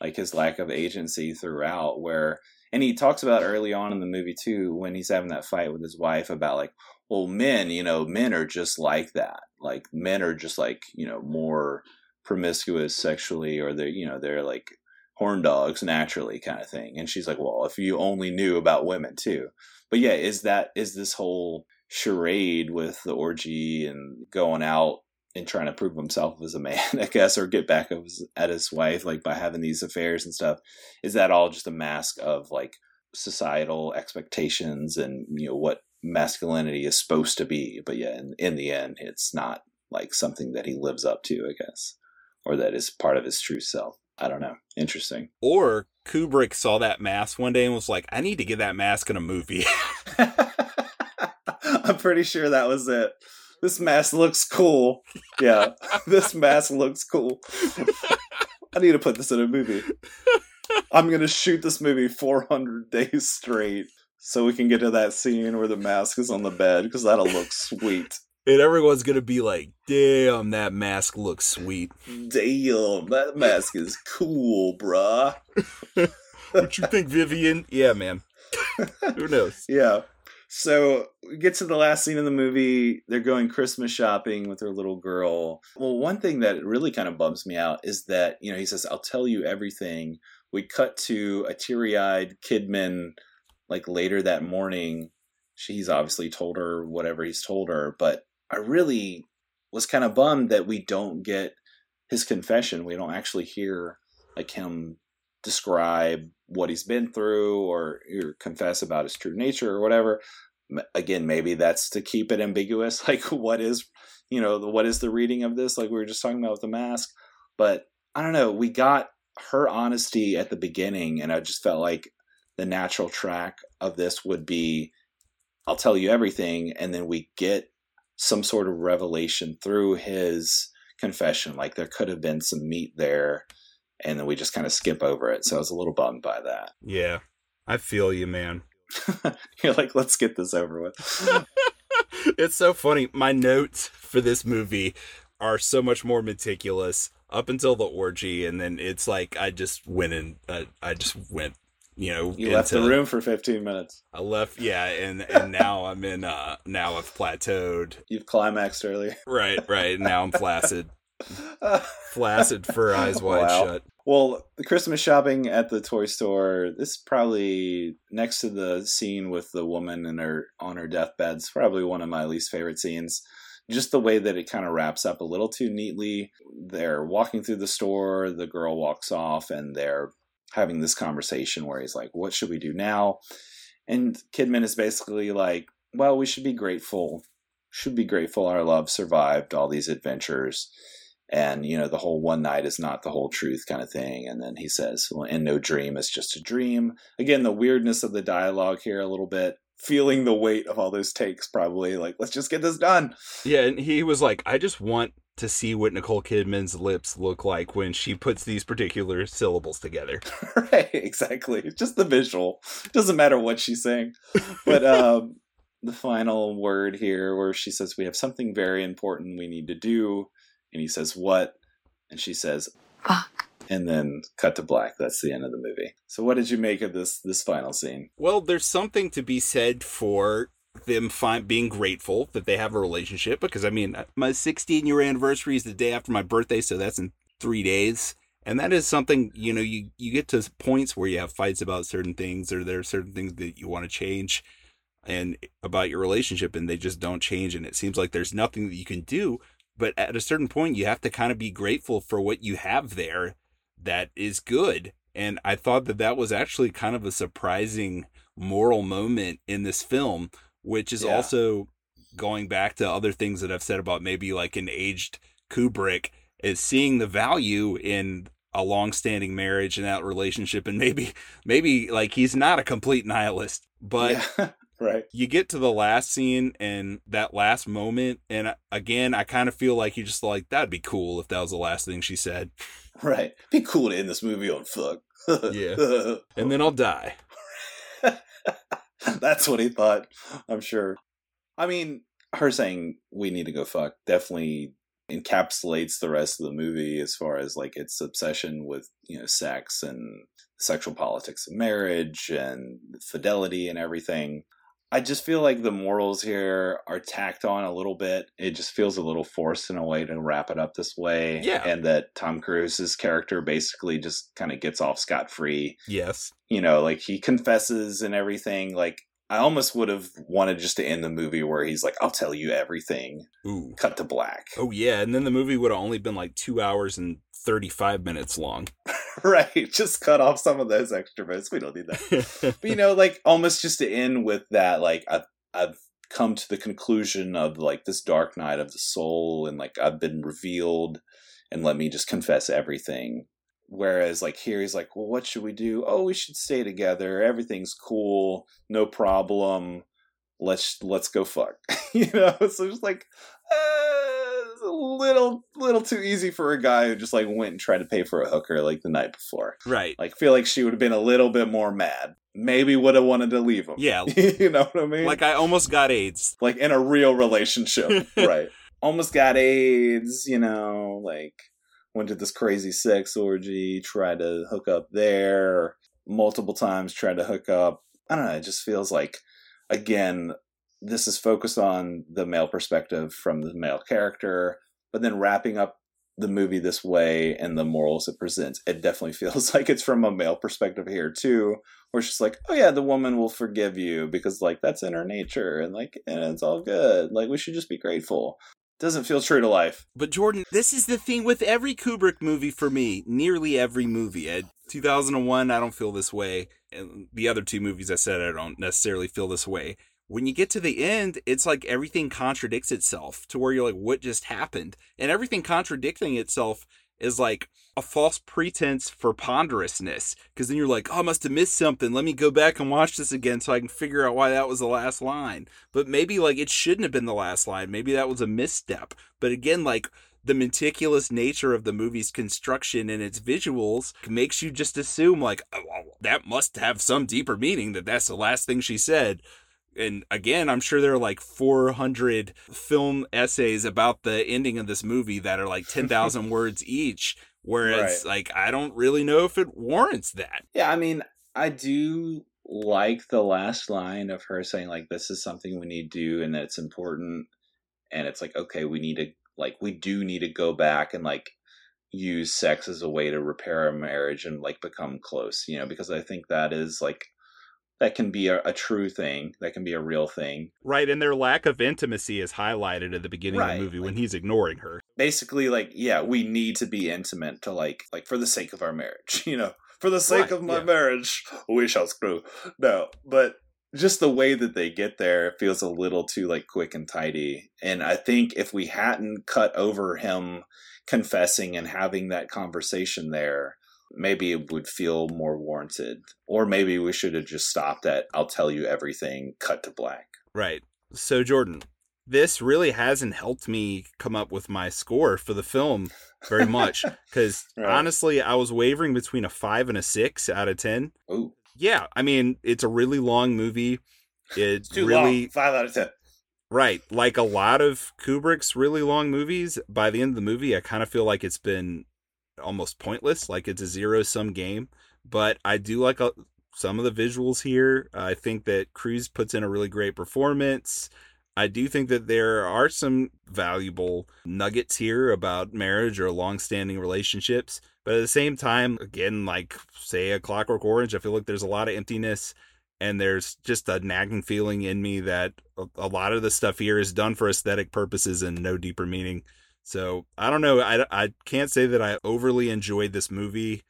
like his lack of agency throughout. Where, and he talks about early on in the movie too, when he's having that fight with his wife about like, well, men, you know, men are just like that. Like men are just like you know more promiscuous sexually, or they're you know they're like horn dogs naturally kind of thing. And she's like, well, if you only knew about women too. But yeah, is that is this whole charade with the orgy and going out and trying to prove himself as a man, I guess, or get back at his wife, like by having these affairs and stuff. Is that all just a mask of like societal expectations and you know what masculinity is supposed to be? But yeah, in, in the end, it's not like something that he lives up to, I guess, or that is part of his true self. I don't know. Interesting. Or Kubrick saw that mask one day and was like, I need to get that mask in a movie. I'm pretty sure that was it. This mask looks cool. Yeah, this mask looks cool. I need to put this in a movie. I'm gonna shoot this movie 400 days straight so we can get to that scene where the mask is on the bed because that'll look sweet. and everyone's gonna be like, "Damn, that mask looks sweet." Damn, that mask is cool, bruh. what you think, Vivian? Yeah, man. Who knows? Yeah. So we get to the last scene of the movie. They're going Christmas shopping with their little girl. Well, one thing that really kind of bums me out is that, you know, he says, I'll tell you everything. We cut to a teary eyed Kidman, like later that morning. She's obviously told her whatever he's told her, but I really was kind of bummed that we don't get his confession. We don't actually hear like him describe what he's been through or, or confess about his true nature or whatever again maybe that's to keep it ambiguous like what is you know what is the reading of this? Like we were just talking about with the mask but i don't know we got her honesty at the beginning and i just felt like the natural track of this would be i'll tell you everything and then we get some sort of revelation through his confession like there could have been some meat there and then we just kind of skip over it so i was a little bummed by that yeah i feel you man You're like, let's get this over with. it's so funny. My notes for this movie are so much more meticulous up until the orgy, and then it's like I just went and uh, I just went. You know, you into, left the room for 15 minutes. I left, yeah, and and now I'm in. uh Now I've plateaued. You've climaxed early. Right, right. Now I'm flaccid. flaccid fur, eyes wide wow. shut. Well, the Christmas shopping at the toy store. This is probably next to the scene with the woman in her on her deathbed. It's probably one of my least favorite scenes. Just the way that it kind of wraps up a little too neatly. They're walking through the store. The girl walks off, and they're having this conversation where he's like, "What should we do now?" And Kidman is basically like, "Well, we should be grateful. Should be grateful our love survived all these adventures." And you know the whole one night is not the whole truth kind of thing. And then he says well and no dream is just a dream. Again the weirdness of the dialogue here a little bit feeling the weight of all those takes probably like let's just get this done. Yeah and he was like i just want to see what nicole kidman's lips look like when she puts these particular syllables together. Right exactly. Just the visual. Doesn't matter what she's saying. But um the final word here where she says we have something very important we need to do and he says, What? And she says, Fuck. And then cut to black. That's the end of the movie. So what did you make of this this final scene? Well, there's something to be said for them find, being grateful that they have a relationship because I mean, uh, my 16 year anniversary is the day after my birthday, so that's in 3 days. And that is something, you know, you you get to points where you have fights about certain things or there are certain things that you want to change and about your relationship and they just don't change and it seems like there's nothing that you can do but at a certain point you have to kind of be grateful for what you have there that is good and i thought that that was actually kind of a surprising moral moment in this film which is yeah. also going back to other things that i've said about maybe like an aged kubrick is seeing the value in a long-standing marriage and that relationship and maybe maybe like he's not a complete nihilist but yeah. Right. You get to the last scene and that last moment, and again, I kind of feel like you just like that'd be cool if that was the last thing she said. Right. Be cool to end this movie on fuck. yeah. And then I'll die. That's what he thought, I'm sure. I mean, her saying we need to go fuck definitely encapsulates the rest of the movie as far as like its obsession with, you know, sex and sexual politics of marriage and fidelity and everything. I just feel like the morals here are tacked on a little bit. It just feels a little forced in a way to wrap it up this way. Yeah. And that Tom Cruise's character basically just kind of gets off scot free. Yes. You know, like he confesses and everything. Like, I almost would have wanted just to end the movie where he's like, I'll tell you everything. Ooh. Cut to black. Oh, yeah. And then the movie would have only been like two hours and 35 minutes long. right. Just cut off some of those extra bits. We don't need that. but, you know, like almost just to end with that, like I've, I've come to the conclusion of like this dark night of the soul and like I've been revealed and let me just confess everything. Whereas like here he's like, well, what should we do? Oh, we should stay together. Everything's cool. No problem. Let's let's go fuck. you know, so it's like uh, a little little too easy for a guy who just like went and tried to pay for a hooker like the night before. Right. Like feel like she would have been a little bit more mad. Maybe would have wanted to leave him. Yeah. you know what I mean? Like I almost got AIDS. like in a real relationship, right? Almost got AIDS, you know, like went to this crazy sex orgy, tried to hook up there multiple times, tried to hook up. I don't know, it just feels like again, this is focused on the male perspective from the male character, but then wrapping up the movie this way and the morals it presents, it definitely feels like it's from a male perspective here too, where it's just like, oh yeah, the woman will forgive you because like that's in her nature and like and it's all good. Like we should just be grateful. Doesn't feel true to life. But Jordan, this is the thing with every Kubrick movie for me. Nearly every movie. At 2001, I don't feel this way. And the other two movies I said I don't necessarily feel this way. When you get to the end, it's like everything contradicts itself to where you're like, what just happened? And everything contradicting itself is like a false pretense for ponderousness. Because then you're like, oh, I must have missed something. Let me go back and watch this again so I can figure out why that was the last line. But maybe like it shouldn't have been the last line. Maybe that was a misstep. But again, like the meticulous nature of the movie's construction and its visuals makes you just assume like oh, that must have some deeper meaning that that's the last thing she said and again i'm sure there are like 400 film essays about the ending of this movie that are like 10,000 words each whereas Right. like i don't really know if it warrants that Yeah, I mean, I do like the last line of her saying like this is something we need to do and that it's important and it's like okay, we need to like we do need to go back and like use sex as a way to repair a marriage and like become close, you know, because I think that is like that can be a, a true thing, that can be a real thing. right and their lack of intimacy is highlighted at the beginning of the movie when he's ignoring her Basically like yeah, we need to be intimate to like like for the sake of our marriage, you know. For the sake Right, of my yeah. marriage, we shall screw. No, but just the way that they get there feels a little too like quick and tidy. And I think if we hadn't cut over him confessing and having that conversation there, maybe it would feel more warranted. Or maybe we should have just stopped at I'll tell you everything, cut to black. Right. So, Jordan, this really hasn't helped me come up with my score for the film very much because Right. honestly, I was wavering between a five and a six out of 10. Ooh, Yeah. I mean, it's a really long movie. It it's too really, long. Five out of ten. right. Like a lot of Kubrick's really long movies, by the end of the movie, I kind of feel like it's been almost pointless. Like it's a zero sum game. But I do like a, some of the visuals here. I think that Cruise puts in a really great performance. I do think that there are some valuable nuggets here about marriage or long-standing relationships, but at the same time, again, like say a Clockwork Orange, I feel like there's a lot of emptiness, and there's just a nagging feeling in me that a, a lot of the stuff here is done for aesthetic purposes and no deeper meaning. So I don't know. I, I can't say that I overly enjoyed this movie.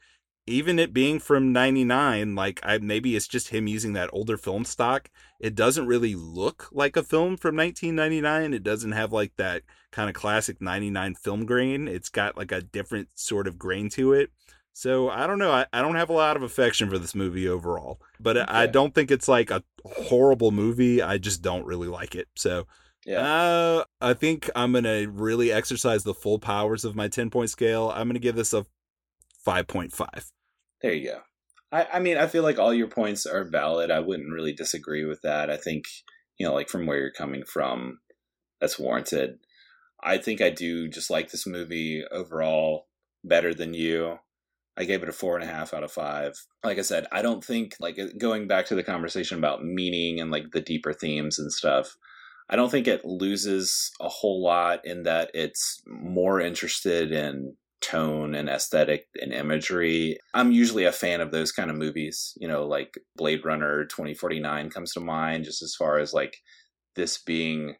Even it being from 99 like i maybe it's just him using that older film stock. It doesn't really look like a film from 1999 it doesn't have like that kind of classic 99 film grain. It's got like a different sort of grain to it. So i don't know i, I don't have a lot of affection for this movie overall but i don't think it's like a horrible movie. I just don't really like it. So Yeah. uh, I think I'm gonna really exercise the full powers of my ten point scale. I'm gonna give this a five point five. There you go. I, I mean, I feel like all your points are valid. I wouldn't really disagree with that. I think, you know, like from where you're coming from, that's warranted. I think I do just like this movie overall better than you. I gave it a four and a half out of five. Like I said, I don't think, like, going back to the conversation about meaning and like the deeper themes and stuff, I don't think it loses a whole lot in that it's more interested in tone and aesthetic and imagery. I'm usually a fan of those kind of movies, you know, like Blade Runner 2049 comes to mind, just as far as like this being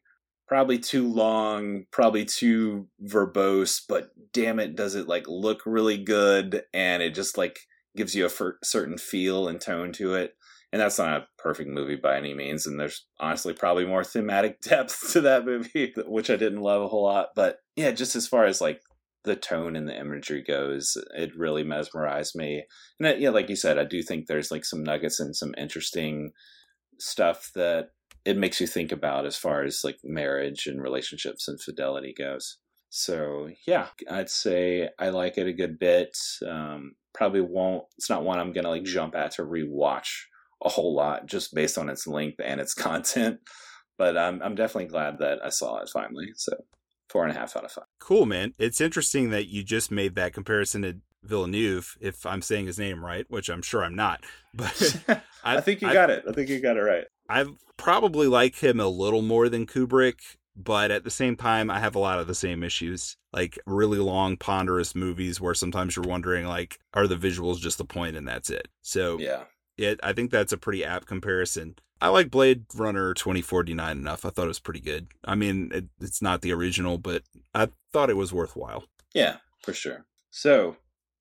probably too long, probably too verbose, but damn it, does it like look really good and it just like gives you a certain feel and tone to it. And that's not a perfect movie by any means. And there's honestly probably more thematic depth to that movie, which I didn't love a whole lot. But yeah, just as far as like the tone and the imagery goes, it really mesmerized me. And that, yeah, like you said, I do think there's like some nuggets and some interesting stuff that it makes you think about as far as like marriage and relationships and fidelity goes. So yeah, I'd say I like it a good bit. Um, probably won't. It's not one I'm gonna like jump at to rewatch a whole lot just based on its length and its content. But I'm I'm definitely glad that I saw it finally. So four and a half out of five. Cool, man. It's interesting that you just made that comparison to Villeneuve, if I'm saying his name right, which I'm sure I'm not. But I, I, think you I, got it. I think you got it right. I probably like him a little more than Kubrick, but at the same time, I have a lot of the same issues. Like really long, ponderous movies where sometimes you're wondering, like, are the visuals just the point and that's it? So yeah, it. I think that's a pretty apt comparison. I like Blade Runner 2049 enough. I thought it was pretty good. I mean, it, it's not the original, but I thought it was worthwhile. Yeah, for sure. So,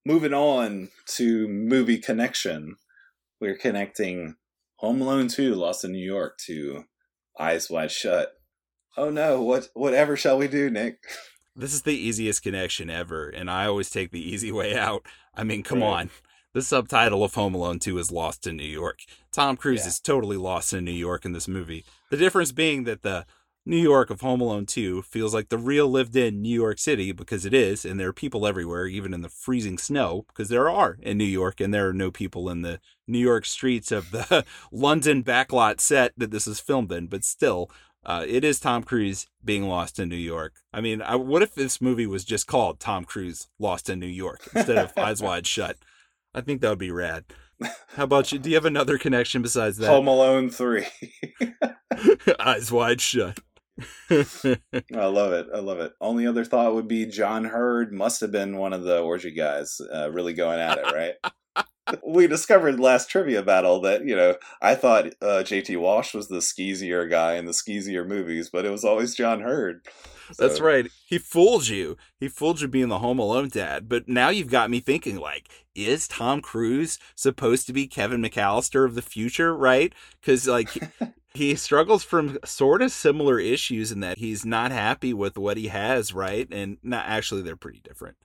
moving on to movie connection, we're connecting Home Alone 2 Lost in New York to Eyes Wide Shut. Oh no, what whatever shall we do, Nick? This is the easiest connection ever, and I always take the easy way out. I mean, come right. on. The subtitle of Home Alone 2 is Lost in New York. Tom Cruise yeah. is totally lost in New York in this movie. The difference being that the New York of Home Alone 2 feels like the real lived in New York City because it is, and there are people everywhere, even in the freezing snow, because there are in New York, and there are no people in the New York streets of the London backlot set that this is filmed in, but still, uh, it is Tom Cruise being lost in New York. I mean, I, what if this movie was just called Tom Cruise Lost in New York instead of Eyes Wide Shut? I think that would be rad. How about you? Do you have another connection besides that? Home Alone 3. Eyes wide shut. I love it. I love it. Only other thought would be John Heard must have been one of the orgy guys uh, really going at it, right? we discovered last trivia battle that, you know, I thought uh, JT Walsh was the skeezier guy in the skeezier movies, but it was always John Heard. So. That's right. He fooled you. He fooled you being the Home Alone dad. But now you've got me thinking like, is Tom Cruise supposed to be Kevin McAllister of the future, right? Because like he struggles from sort of similar issues in that he's not happy with what he has, right? And not actually they're pretty different.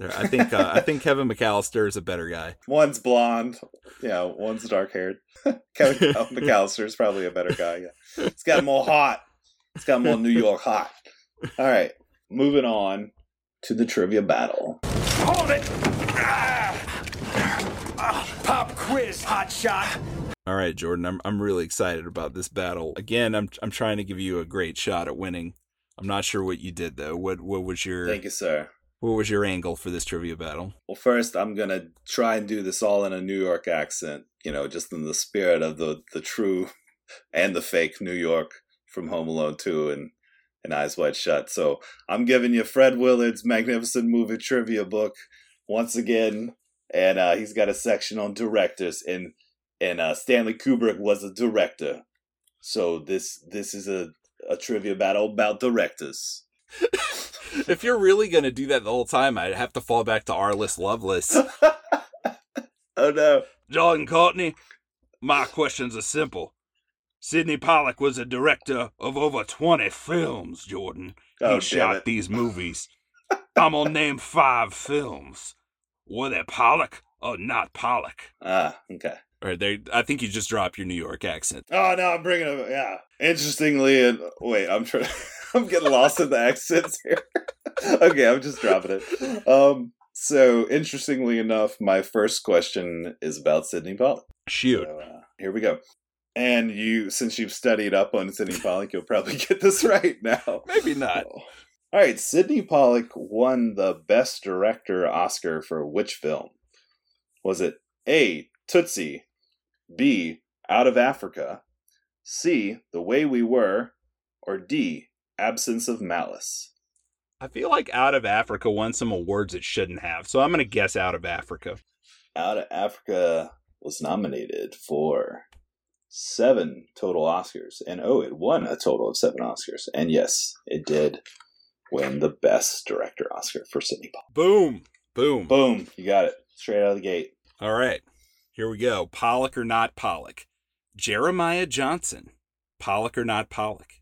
I think uh, I think Kevin McAllister is a better guy. One's blonde, yeah. One's dark haired. Kevin McAllister is probably a better guy. Yeah, it's got more hot. It's got more New York hot. All right, moving on to the trivia battle. Hold it! Ah, pop quiz, hot shot. All right, Jordan, I'm I'm really excited about this battle. Again, I'm I'm trying to give you a great shot at winning. I'm not sure what you did though. What what was your Thank you, sir. What was your angle for this trivia battle? Well, first I'm gonna try and do this all in a New York accent. You know, just in the spirit of the the true and the fake New York from Home Alone 2 and and Eyes Wide Shut. So I'm giving you Fred Willard's magnificent movie trivia book once again, and uh, he's got a section on directors, and and uh, Stanley Kubrick was a director. So this this is a a trivia battle about directors. if you're really gonna do that the whole time, I'd have to fall back to Arliss list, love list. oh no, Jordan Courtney. My questions are simple. Sydney Pollack was a director of over 20 films, Jordan. Oh, he shot it. these movies. I'm gonna name five films. Were they Pollack or not Pollack? Ah, okay. Or they, I think you just dropped your New York accent. Oh no, I'm bringing it. Yeah. Interestingly, and wait, I'm trying. I'm getting lost in the accents here. okay, I'm just dropping it. Um. So interestingly enough, my first question is about Sydney Pollack. Shoot. So, uh, here we go. And you, since you've studied up on Sydney Pollack, you'll probably get this right now. Maybe not. Oh. All right, Sydney Pollack won the Best Director Oscar for which film? Was it A. Tootsie, B. Out of Africa, C. The Way We Were, or D. Absence of Malice? I feel like Out of Africa won some awards it shouldn't have, so I'm going to guess Out of Africa. Out of Africa was nominated for seven total Oscars. And oh, it won a total of seven Oscars. And yes, it did win the Best Director Oscar for Sydney Pollack. Boom. Boom. Boom. You got it. Straight out of the gate. All right. Here we go. Pollack or not Pollack? Jeremiah Johnson. Pollack or not Pollack?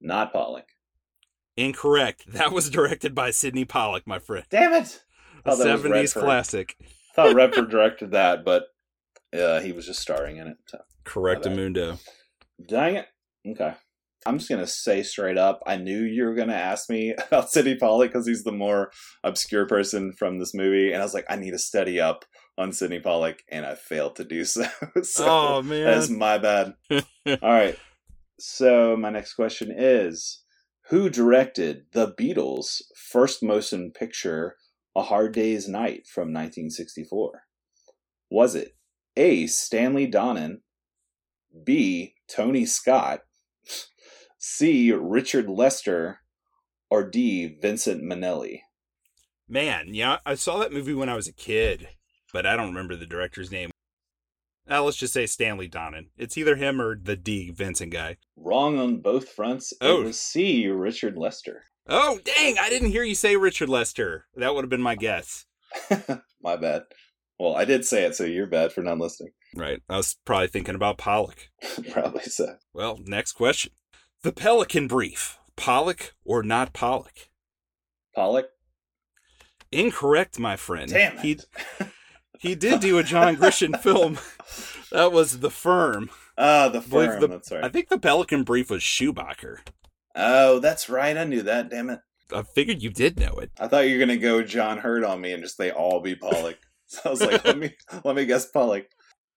Not Pollack. Incorrect. That was directed by Sydney Pollack, my friend. Damn it. A 70s classic. I thought Redford directed that, but uh, he was just starring in it. So. Correct, uh, Amundo. Dang it. Okay. I'm just gonna say straight up, I knew you were gonna ask me about Sydney Pollack because he's the more obscure person from this movie, and I was like, I need to study up on Sydney Pollack, and I failed to do so. so oh man, that's my bad. All right. So my next question is who directed The Beatles' first motion picture, A Hard Day's Night from 1964? Was it A. Stanley Donen, B. Tony Scott, C. Richard Lester, or D. Vincent Minnelli? Man, yeah, I saw that movie when I was a kid, but I don't remember the director's name. Uh, let's just say Stanley Donen. It's either him or the D. Vincent guy. Wrong on both fronts. Oh. It was C. Richard Lester. Oh, dang, I didn't hear you say Richard Lester. That would have been my guess. my bad. Well, I did say it, so you're bad for not listening. Right. I was probably thinking about Pollack. Probably so. Well, next question. The Pelican Brief. Pollack or not Pollack? Pollack. Incorrect, my friend. Damn it. He, he did do a John Grisham film. That was The Firm. Ah, the firm. the- that's right. I think the Pelican Brief was Schumacher. Oh, that's right. I knew that. Damn it. I figured you did know it. I thought you were gonna go John Heard on me and just they all be Pollack. so I was like, let me let me guess Pollack.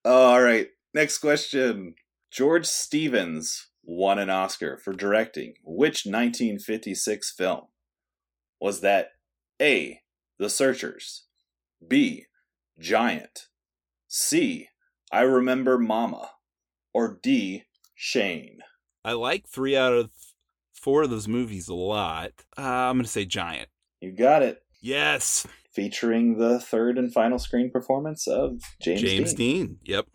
All right. Next question. George Stevens won an Oscar for directing which 1956 film? Was that A. The Searchers, B. Giant, C. I Remember Mama, or D. Shane? I like three out of four of those movies a lot. Uh, I'm going to say Giant. You got it. Yes. Featuring the third and final screen performance of James, James Dean. Dean. Yep.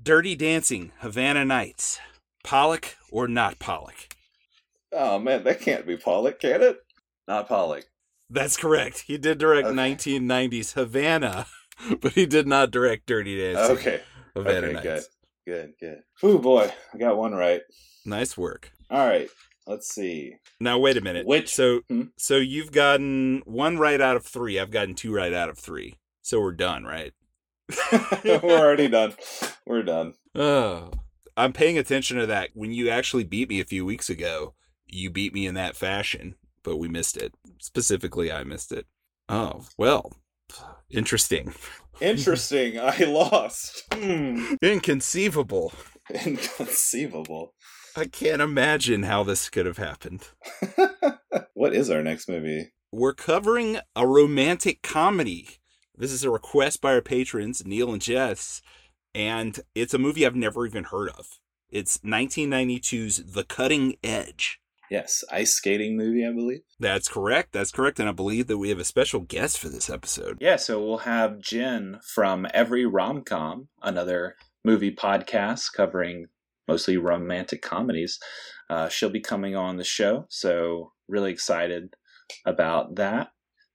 Dirty Dancing, Havana Nights. Pollack or not Pollack? Oh man, that can't be Pollack, can it? Not Pollack. That's correct. He did direct Okay. 1990s Havana, but he did not direct Dirty Dancing. Okay. Havana okay, Nights. good. Good, good. Oh boy, I got one right. Nice work. All right. Let's see. Now wait a minute. Which- so Hmm? so you've gotten one right out of three. I've gotten two right out of three. So we're done, right? We're already done. We're done. Oh, I'm paying attention to that. When you actually beat me a few weeks ago, you beat me in that fashion, but we missed it. Specifically, I missed it. Oh, well, interesting. Interesting. I lost. Hmm. Inconceivable. Inconceivable. I can't imagine how this could have happened. what is our next movie? We're covering a romantic comedy. This is a request by our patrons, Neil and Jess, and it's a movie I've never even heard of. It's 1992's The Cutting Edge. Yes, ice skating movie, I believe. That's correct. That's correct. And I believe that we have a special guest for this episode. Yeah, so we'll have Jen from Every Romcom, another movie podcast covering mostly romantic comedies. Uh, she'll be coming on the show, so really excited about that.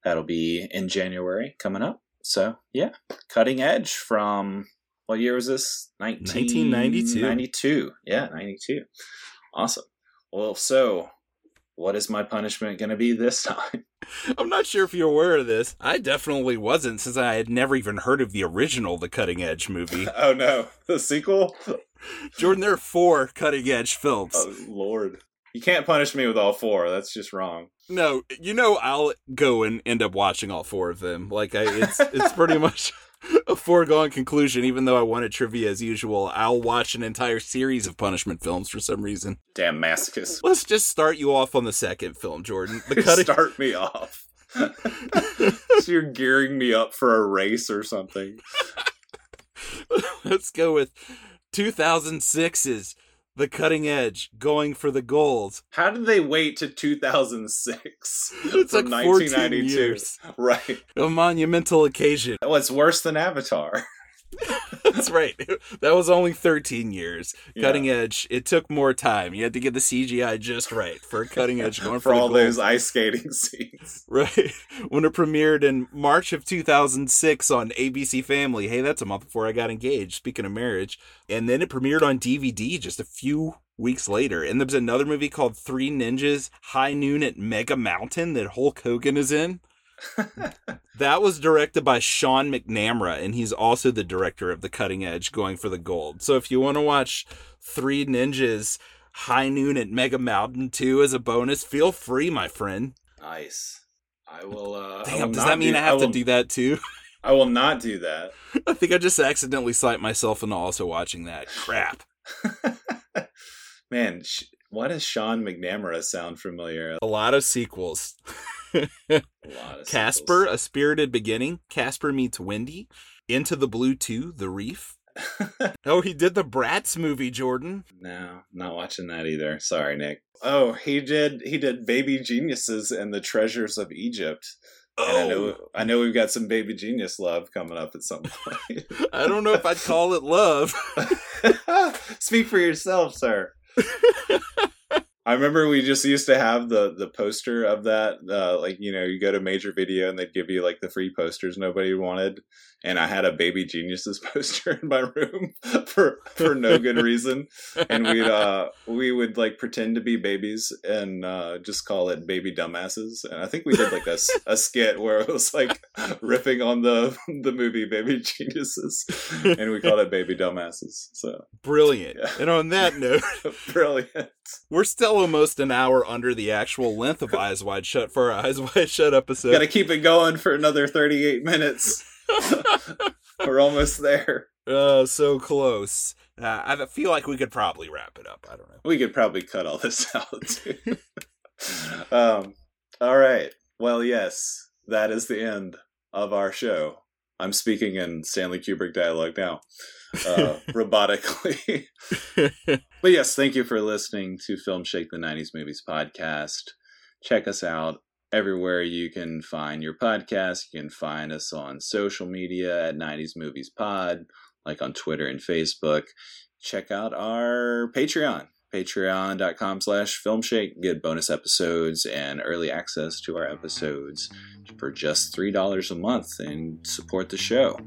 That'll be in January coming up. So yeah, Cutting Edge from what year was this? 1992. 92. Yeah, 92. Awesome. Well, so what is my punishment going to be this time? I'm not sure if you're aware of this. I definitely wasn't since I had never even heard of the original The Cutting Edge movie. oh no, the sequel? Jordan, there are four Cutting Edge films. Oh Lord. You can't punish me with all four. That's just wrong. No, you know I'll go and end up watching all four of them. Like I, it's it's pretty much a foregone conclusion. Even though I wanted trivia as usual, I'll watch an entire series of punishment films for some reason. Damn masochist. Let's just start you off on the second film, Jordan. The cutting. Start me off. so you're gearing me up for a race or something. Let's go with 2006's The Cutting Edge, going for the gold. How did they wait to 2006? It's like 14 years. Right. A monumental occasion. What's worse than Avatar? That's right. That was only 13 years. Yeah. Cutting Edge, it took more time. You had to get the CGI just right for Cutting Edge going for, for all those ice skating scenes. Right. When it premiered in March of 2006 on ABC Family. Hey, that's a month before I got engaged, speaking of marriage. And then it premiered on DVD just a few weeks later. And there was another movie called Three Ninjas High Noon at Mega Mountain that Hulk Hogan is in. That was directed by Sean McNamara, and he's also the director of The Cutting Edge, going for the gold. So if you want to watch Three Ninjas High Noon at Mega Mountain 2 as a bonus, feel free, my friend. Nice. I will. Uh, I Damn, will does that mean do, I have will, to do that too? I will not do that. I think I just accidentally cite myself into also watching that. Crap. Man, sh- why does Sean McNamara sound familiar? A lot of sequels. A Casper, A Spirited Beginning, Casper Meets Wendy, Into the Blue 2, The Reef. Oh, he did the Bratz movie, Jordan. no, not watching that either. Sorry, Nick. Oh, he did. He did Baby Geniuses and the Treasures of Egypt. And I know, Oh, I know we've got some Baby Genius love coming up at some point. I don't know if I'd call it love. Speak for yourself, sir. I remember we just used to have the the poster of that. Uh, like you know, you go to Major Video and they'd give you like the free posters nobody wanted, and I had a Baby Geniuses poster in my room for for no good reason, and we'd uh we would like pretend to be babies and uh, just call it Baby Dumbasses, and I think we did like a, a skit where it was like riffing on the the movie Baby Geniuses, and we called it Baby Dumbasses. So Brilliant. Yeah. And on that note, brilliant. we're still almost an hour under the actual length of Eyes Wide Shut for our Eyes Wide Shut episode. Got to keep it going for another 38 minutes. We're almost there. Uh, so close. Uh, I feel like we could probably wrap it up. I don't know. We could probably cut all this out um, all right. Well, yes, that is the end of our show. I'm speaking in Stanley Kubrick dialogue now, uh, robotically. But yes, thank you for listening to Film Shake the 90s Movies podcast. Check us out everywhere you can find your podcast. You can find us on social media at 90s Movies Pod, like on Twitter and Facebook. Check out our Patreon, patreon.com slash filmshake. Get bonus episodes and early access to our episodes for just $3 a month and support the show.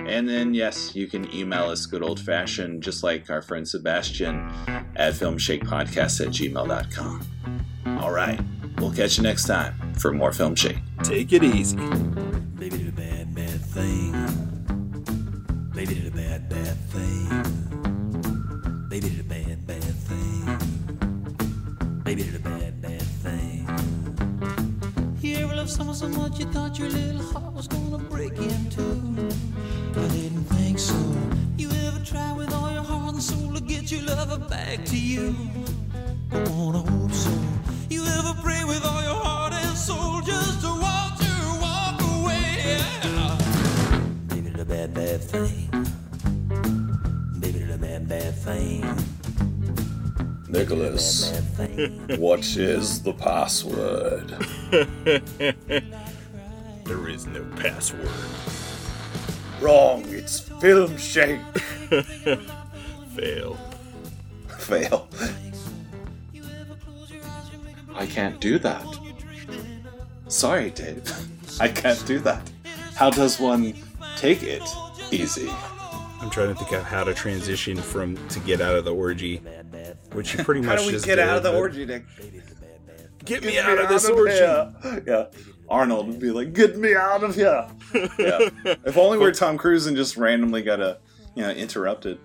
And then, yes, you can email us good old fashioned, just like our friend Sebastian, at filmshakepodcast at gmail.com. All right, we'll catch you next time for more Film Shake. Take it easy. Baby did a bad, bad thing. Baby did a bad, bad thing. Baby did a bad, bad thing. Baby did a bad, bad thing. You ever love someone so much you thought your little heart was gonna break in two? I didn't think so. You ever try with all your heart and soul to get your lover back to you? I wanna hope so. You ever pray with all your heart and soul just to watch her walk away? Baby did a bad, bad thing. Baby did a bad, bad thing. Nicholas, what is the password? There is no password. Wrong, it's Film Shake. Fail. Fail. I can't do that. Sorry, Dave. I can't do that. How does one take it easy? I'm trying to think of how to transition from to get out of the orgy, which you pretty much How do we just get did, out of the orgy, Nick? Get me out of this orgy. here. Yeah. Arnold would be like, "Get me out of here." yeah. If only we're Tom Cruise and just randomly got a, you know, interrupted.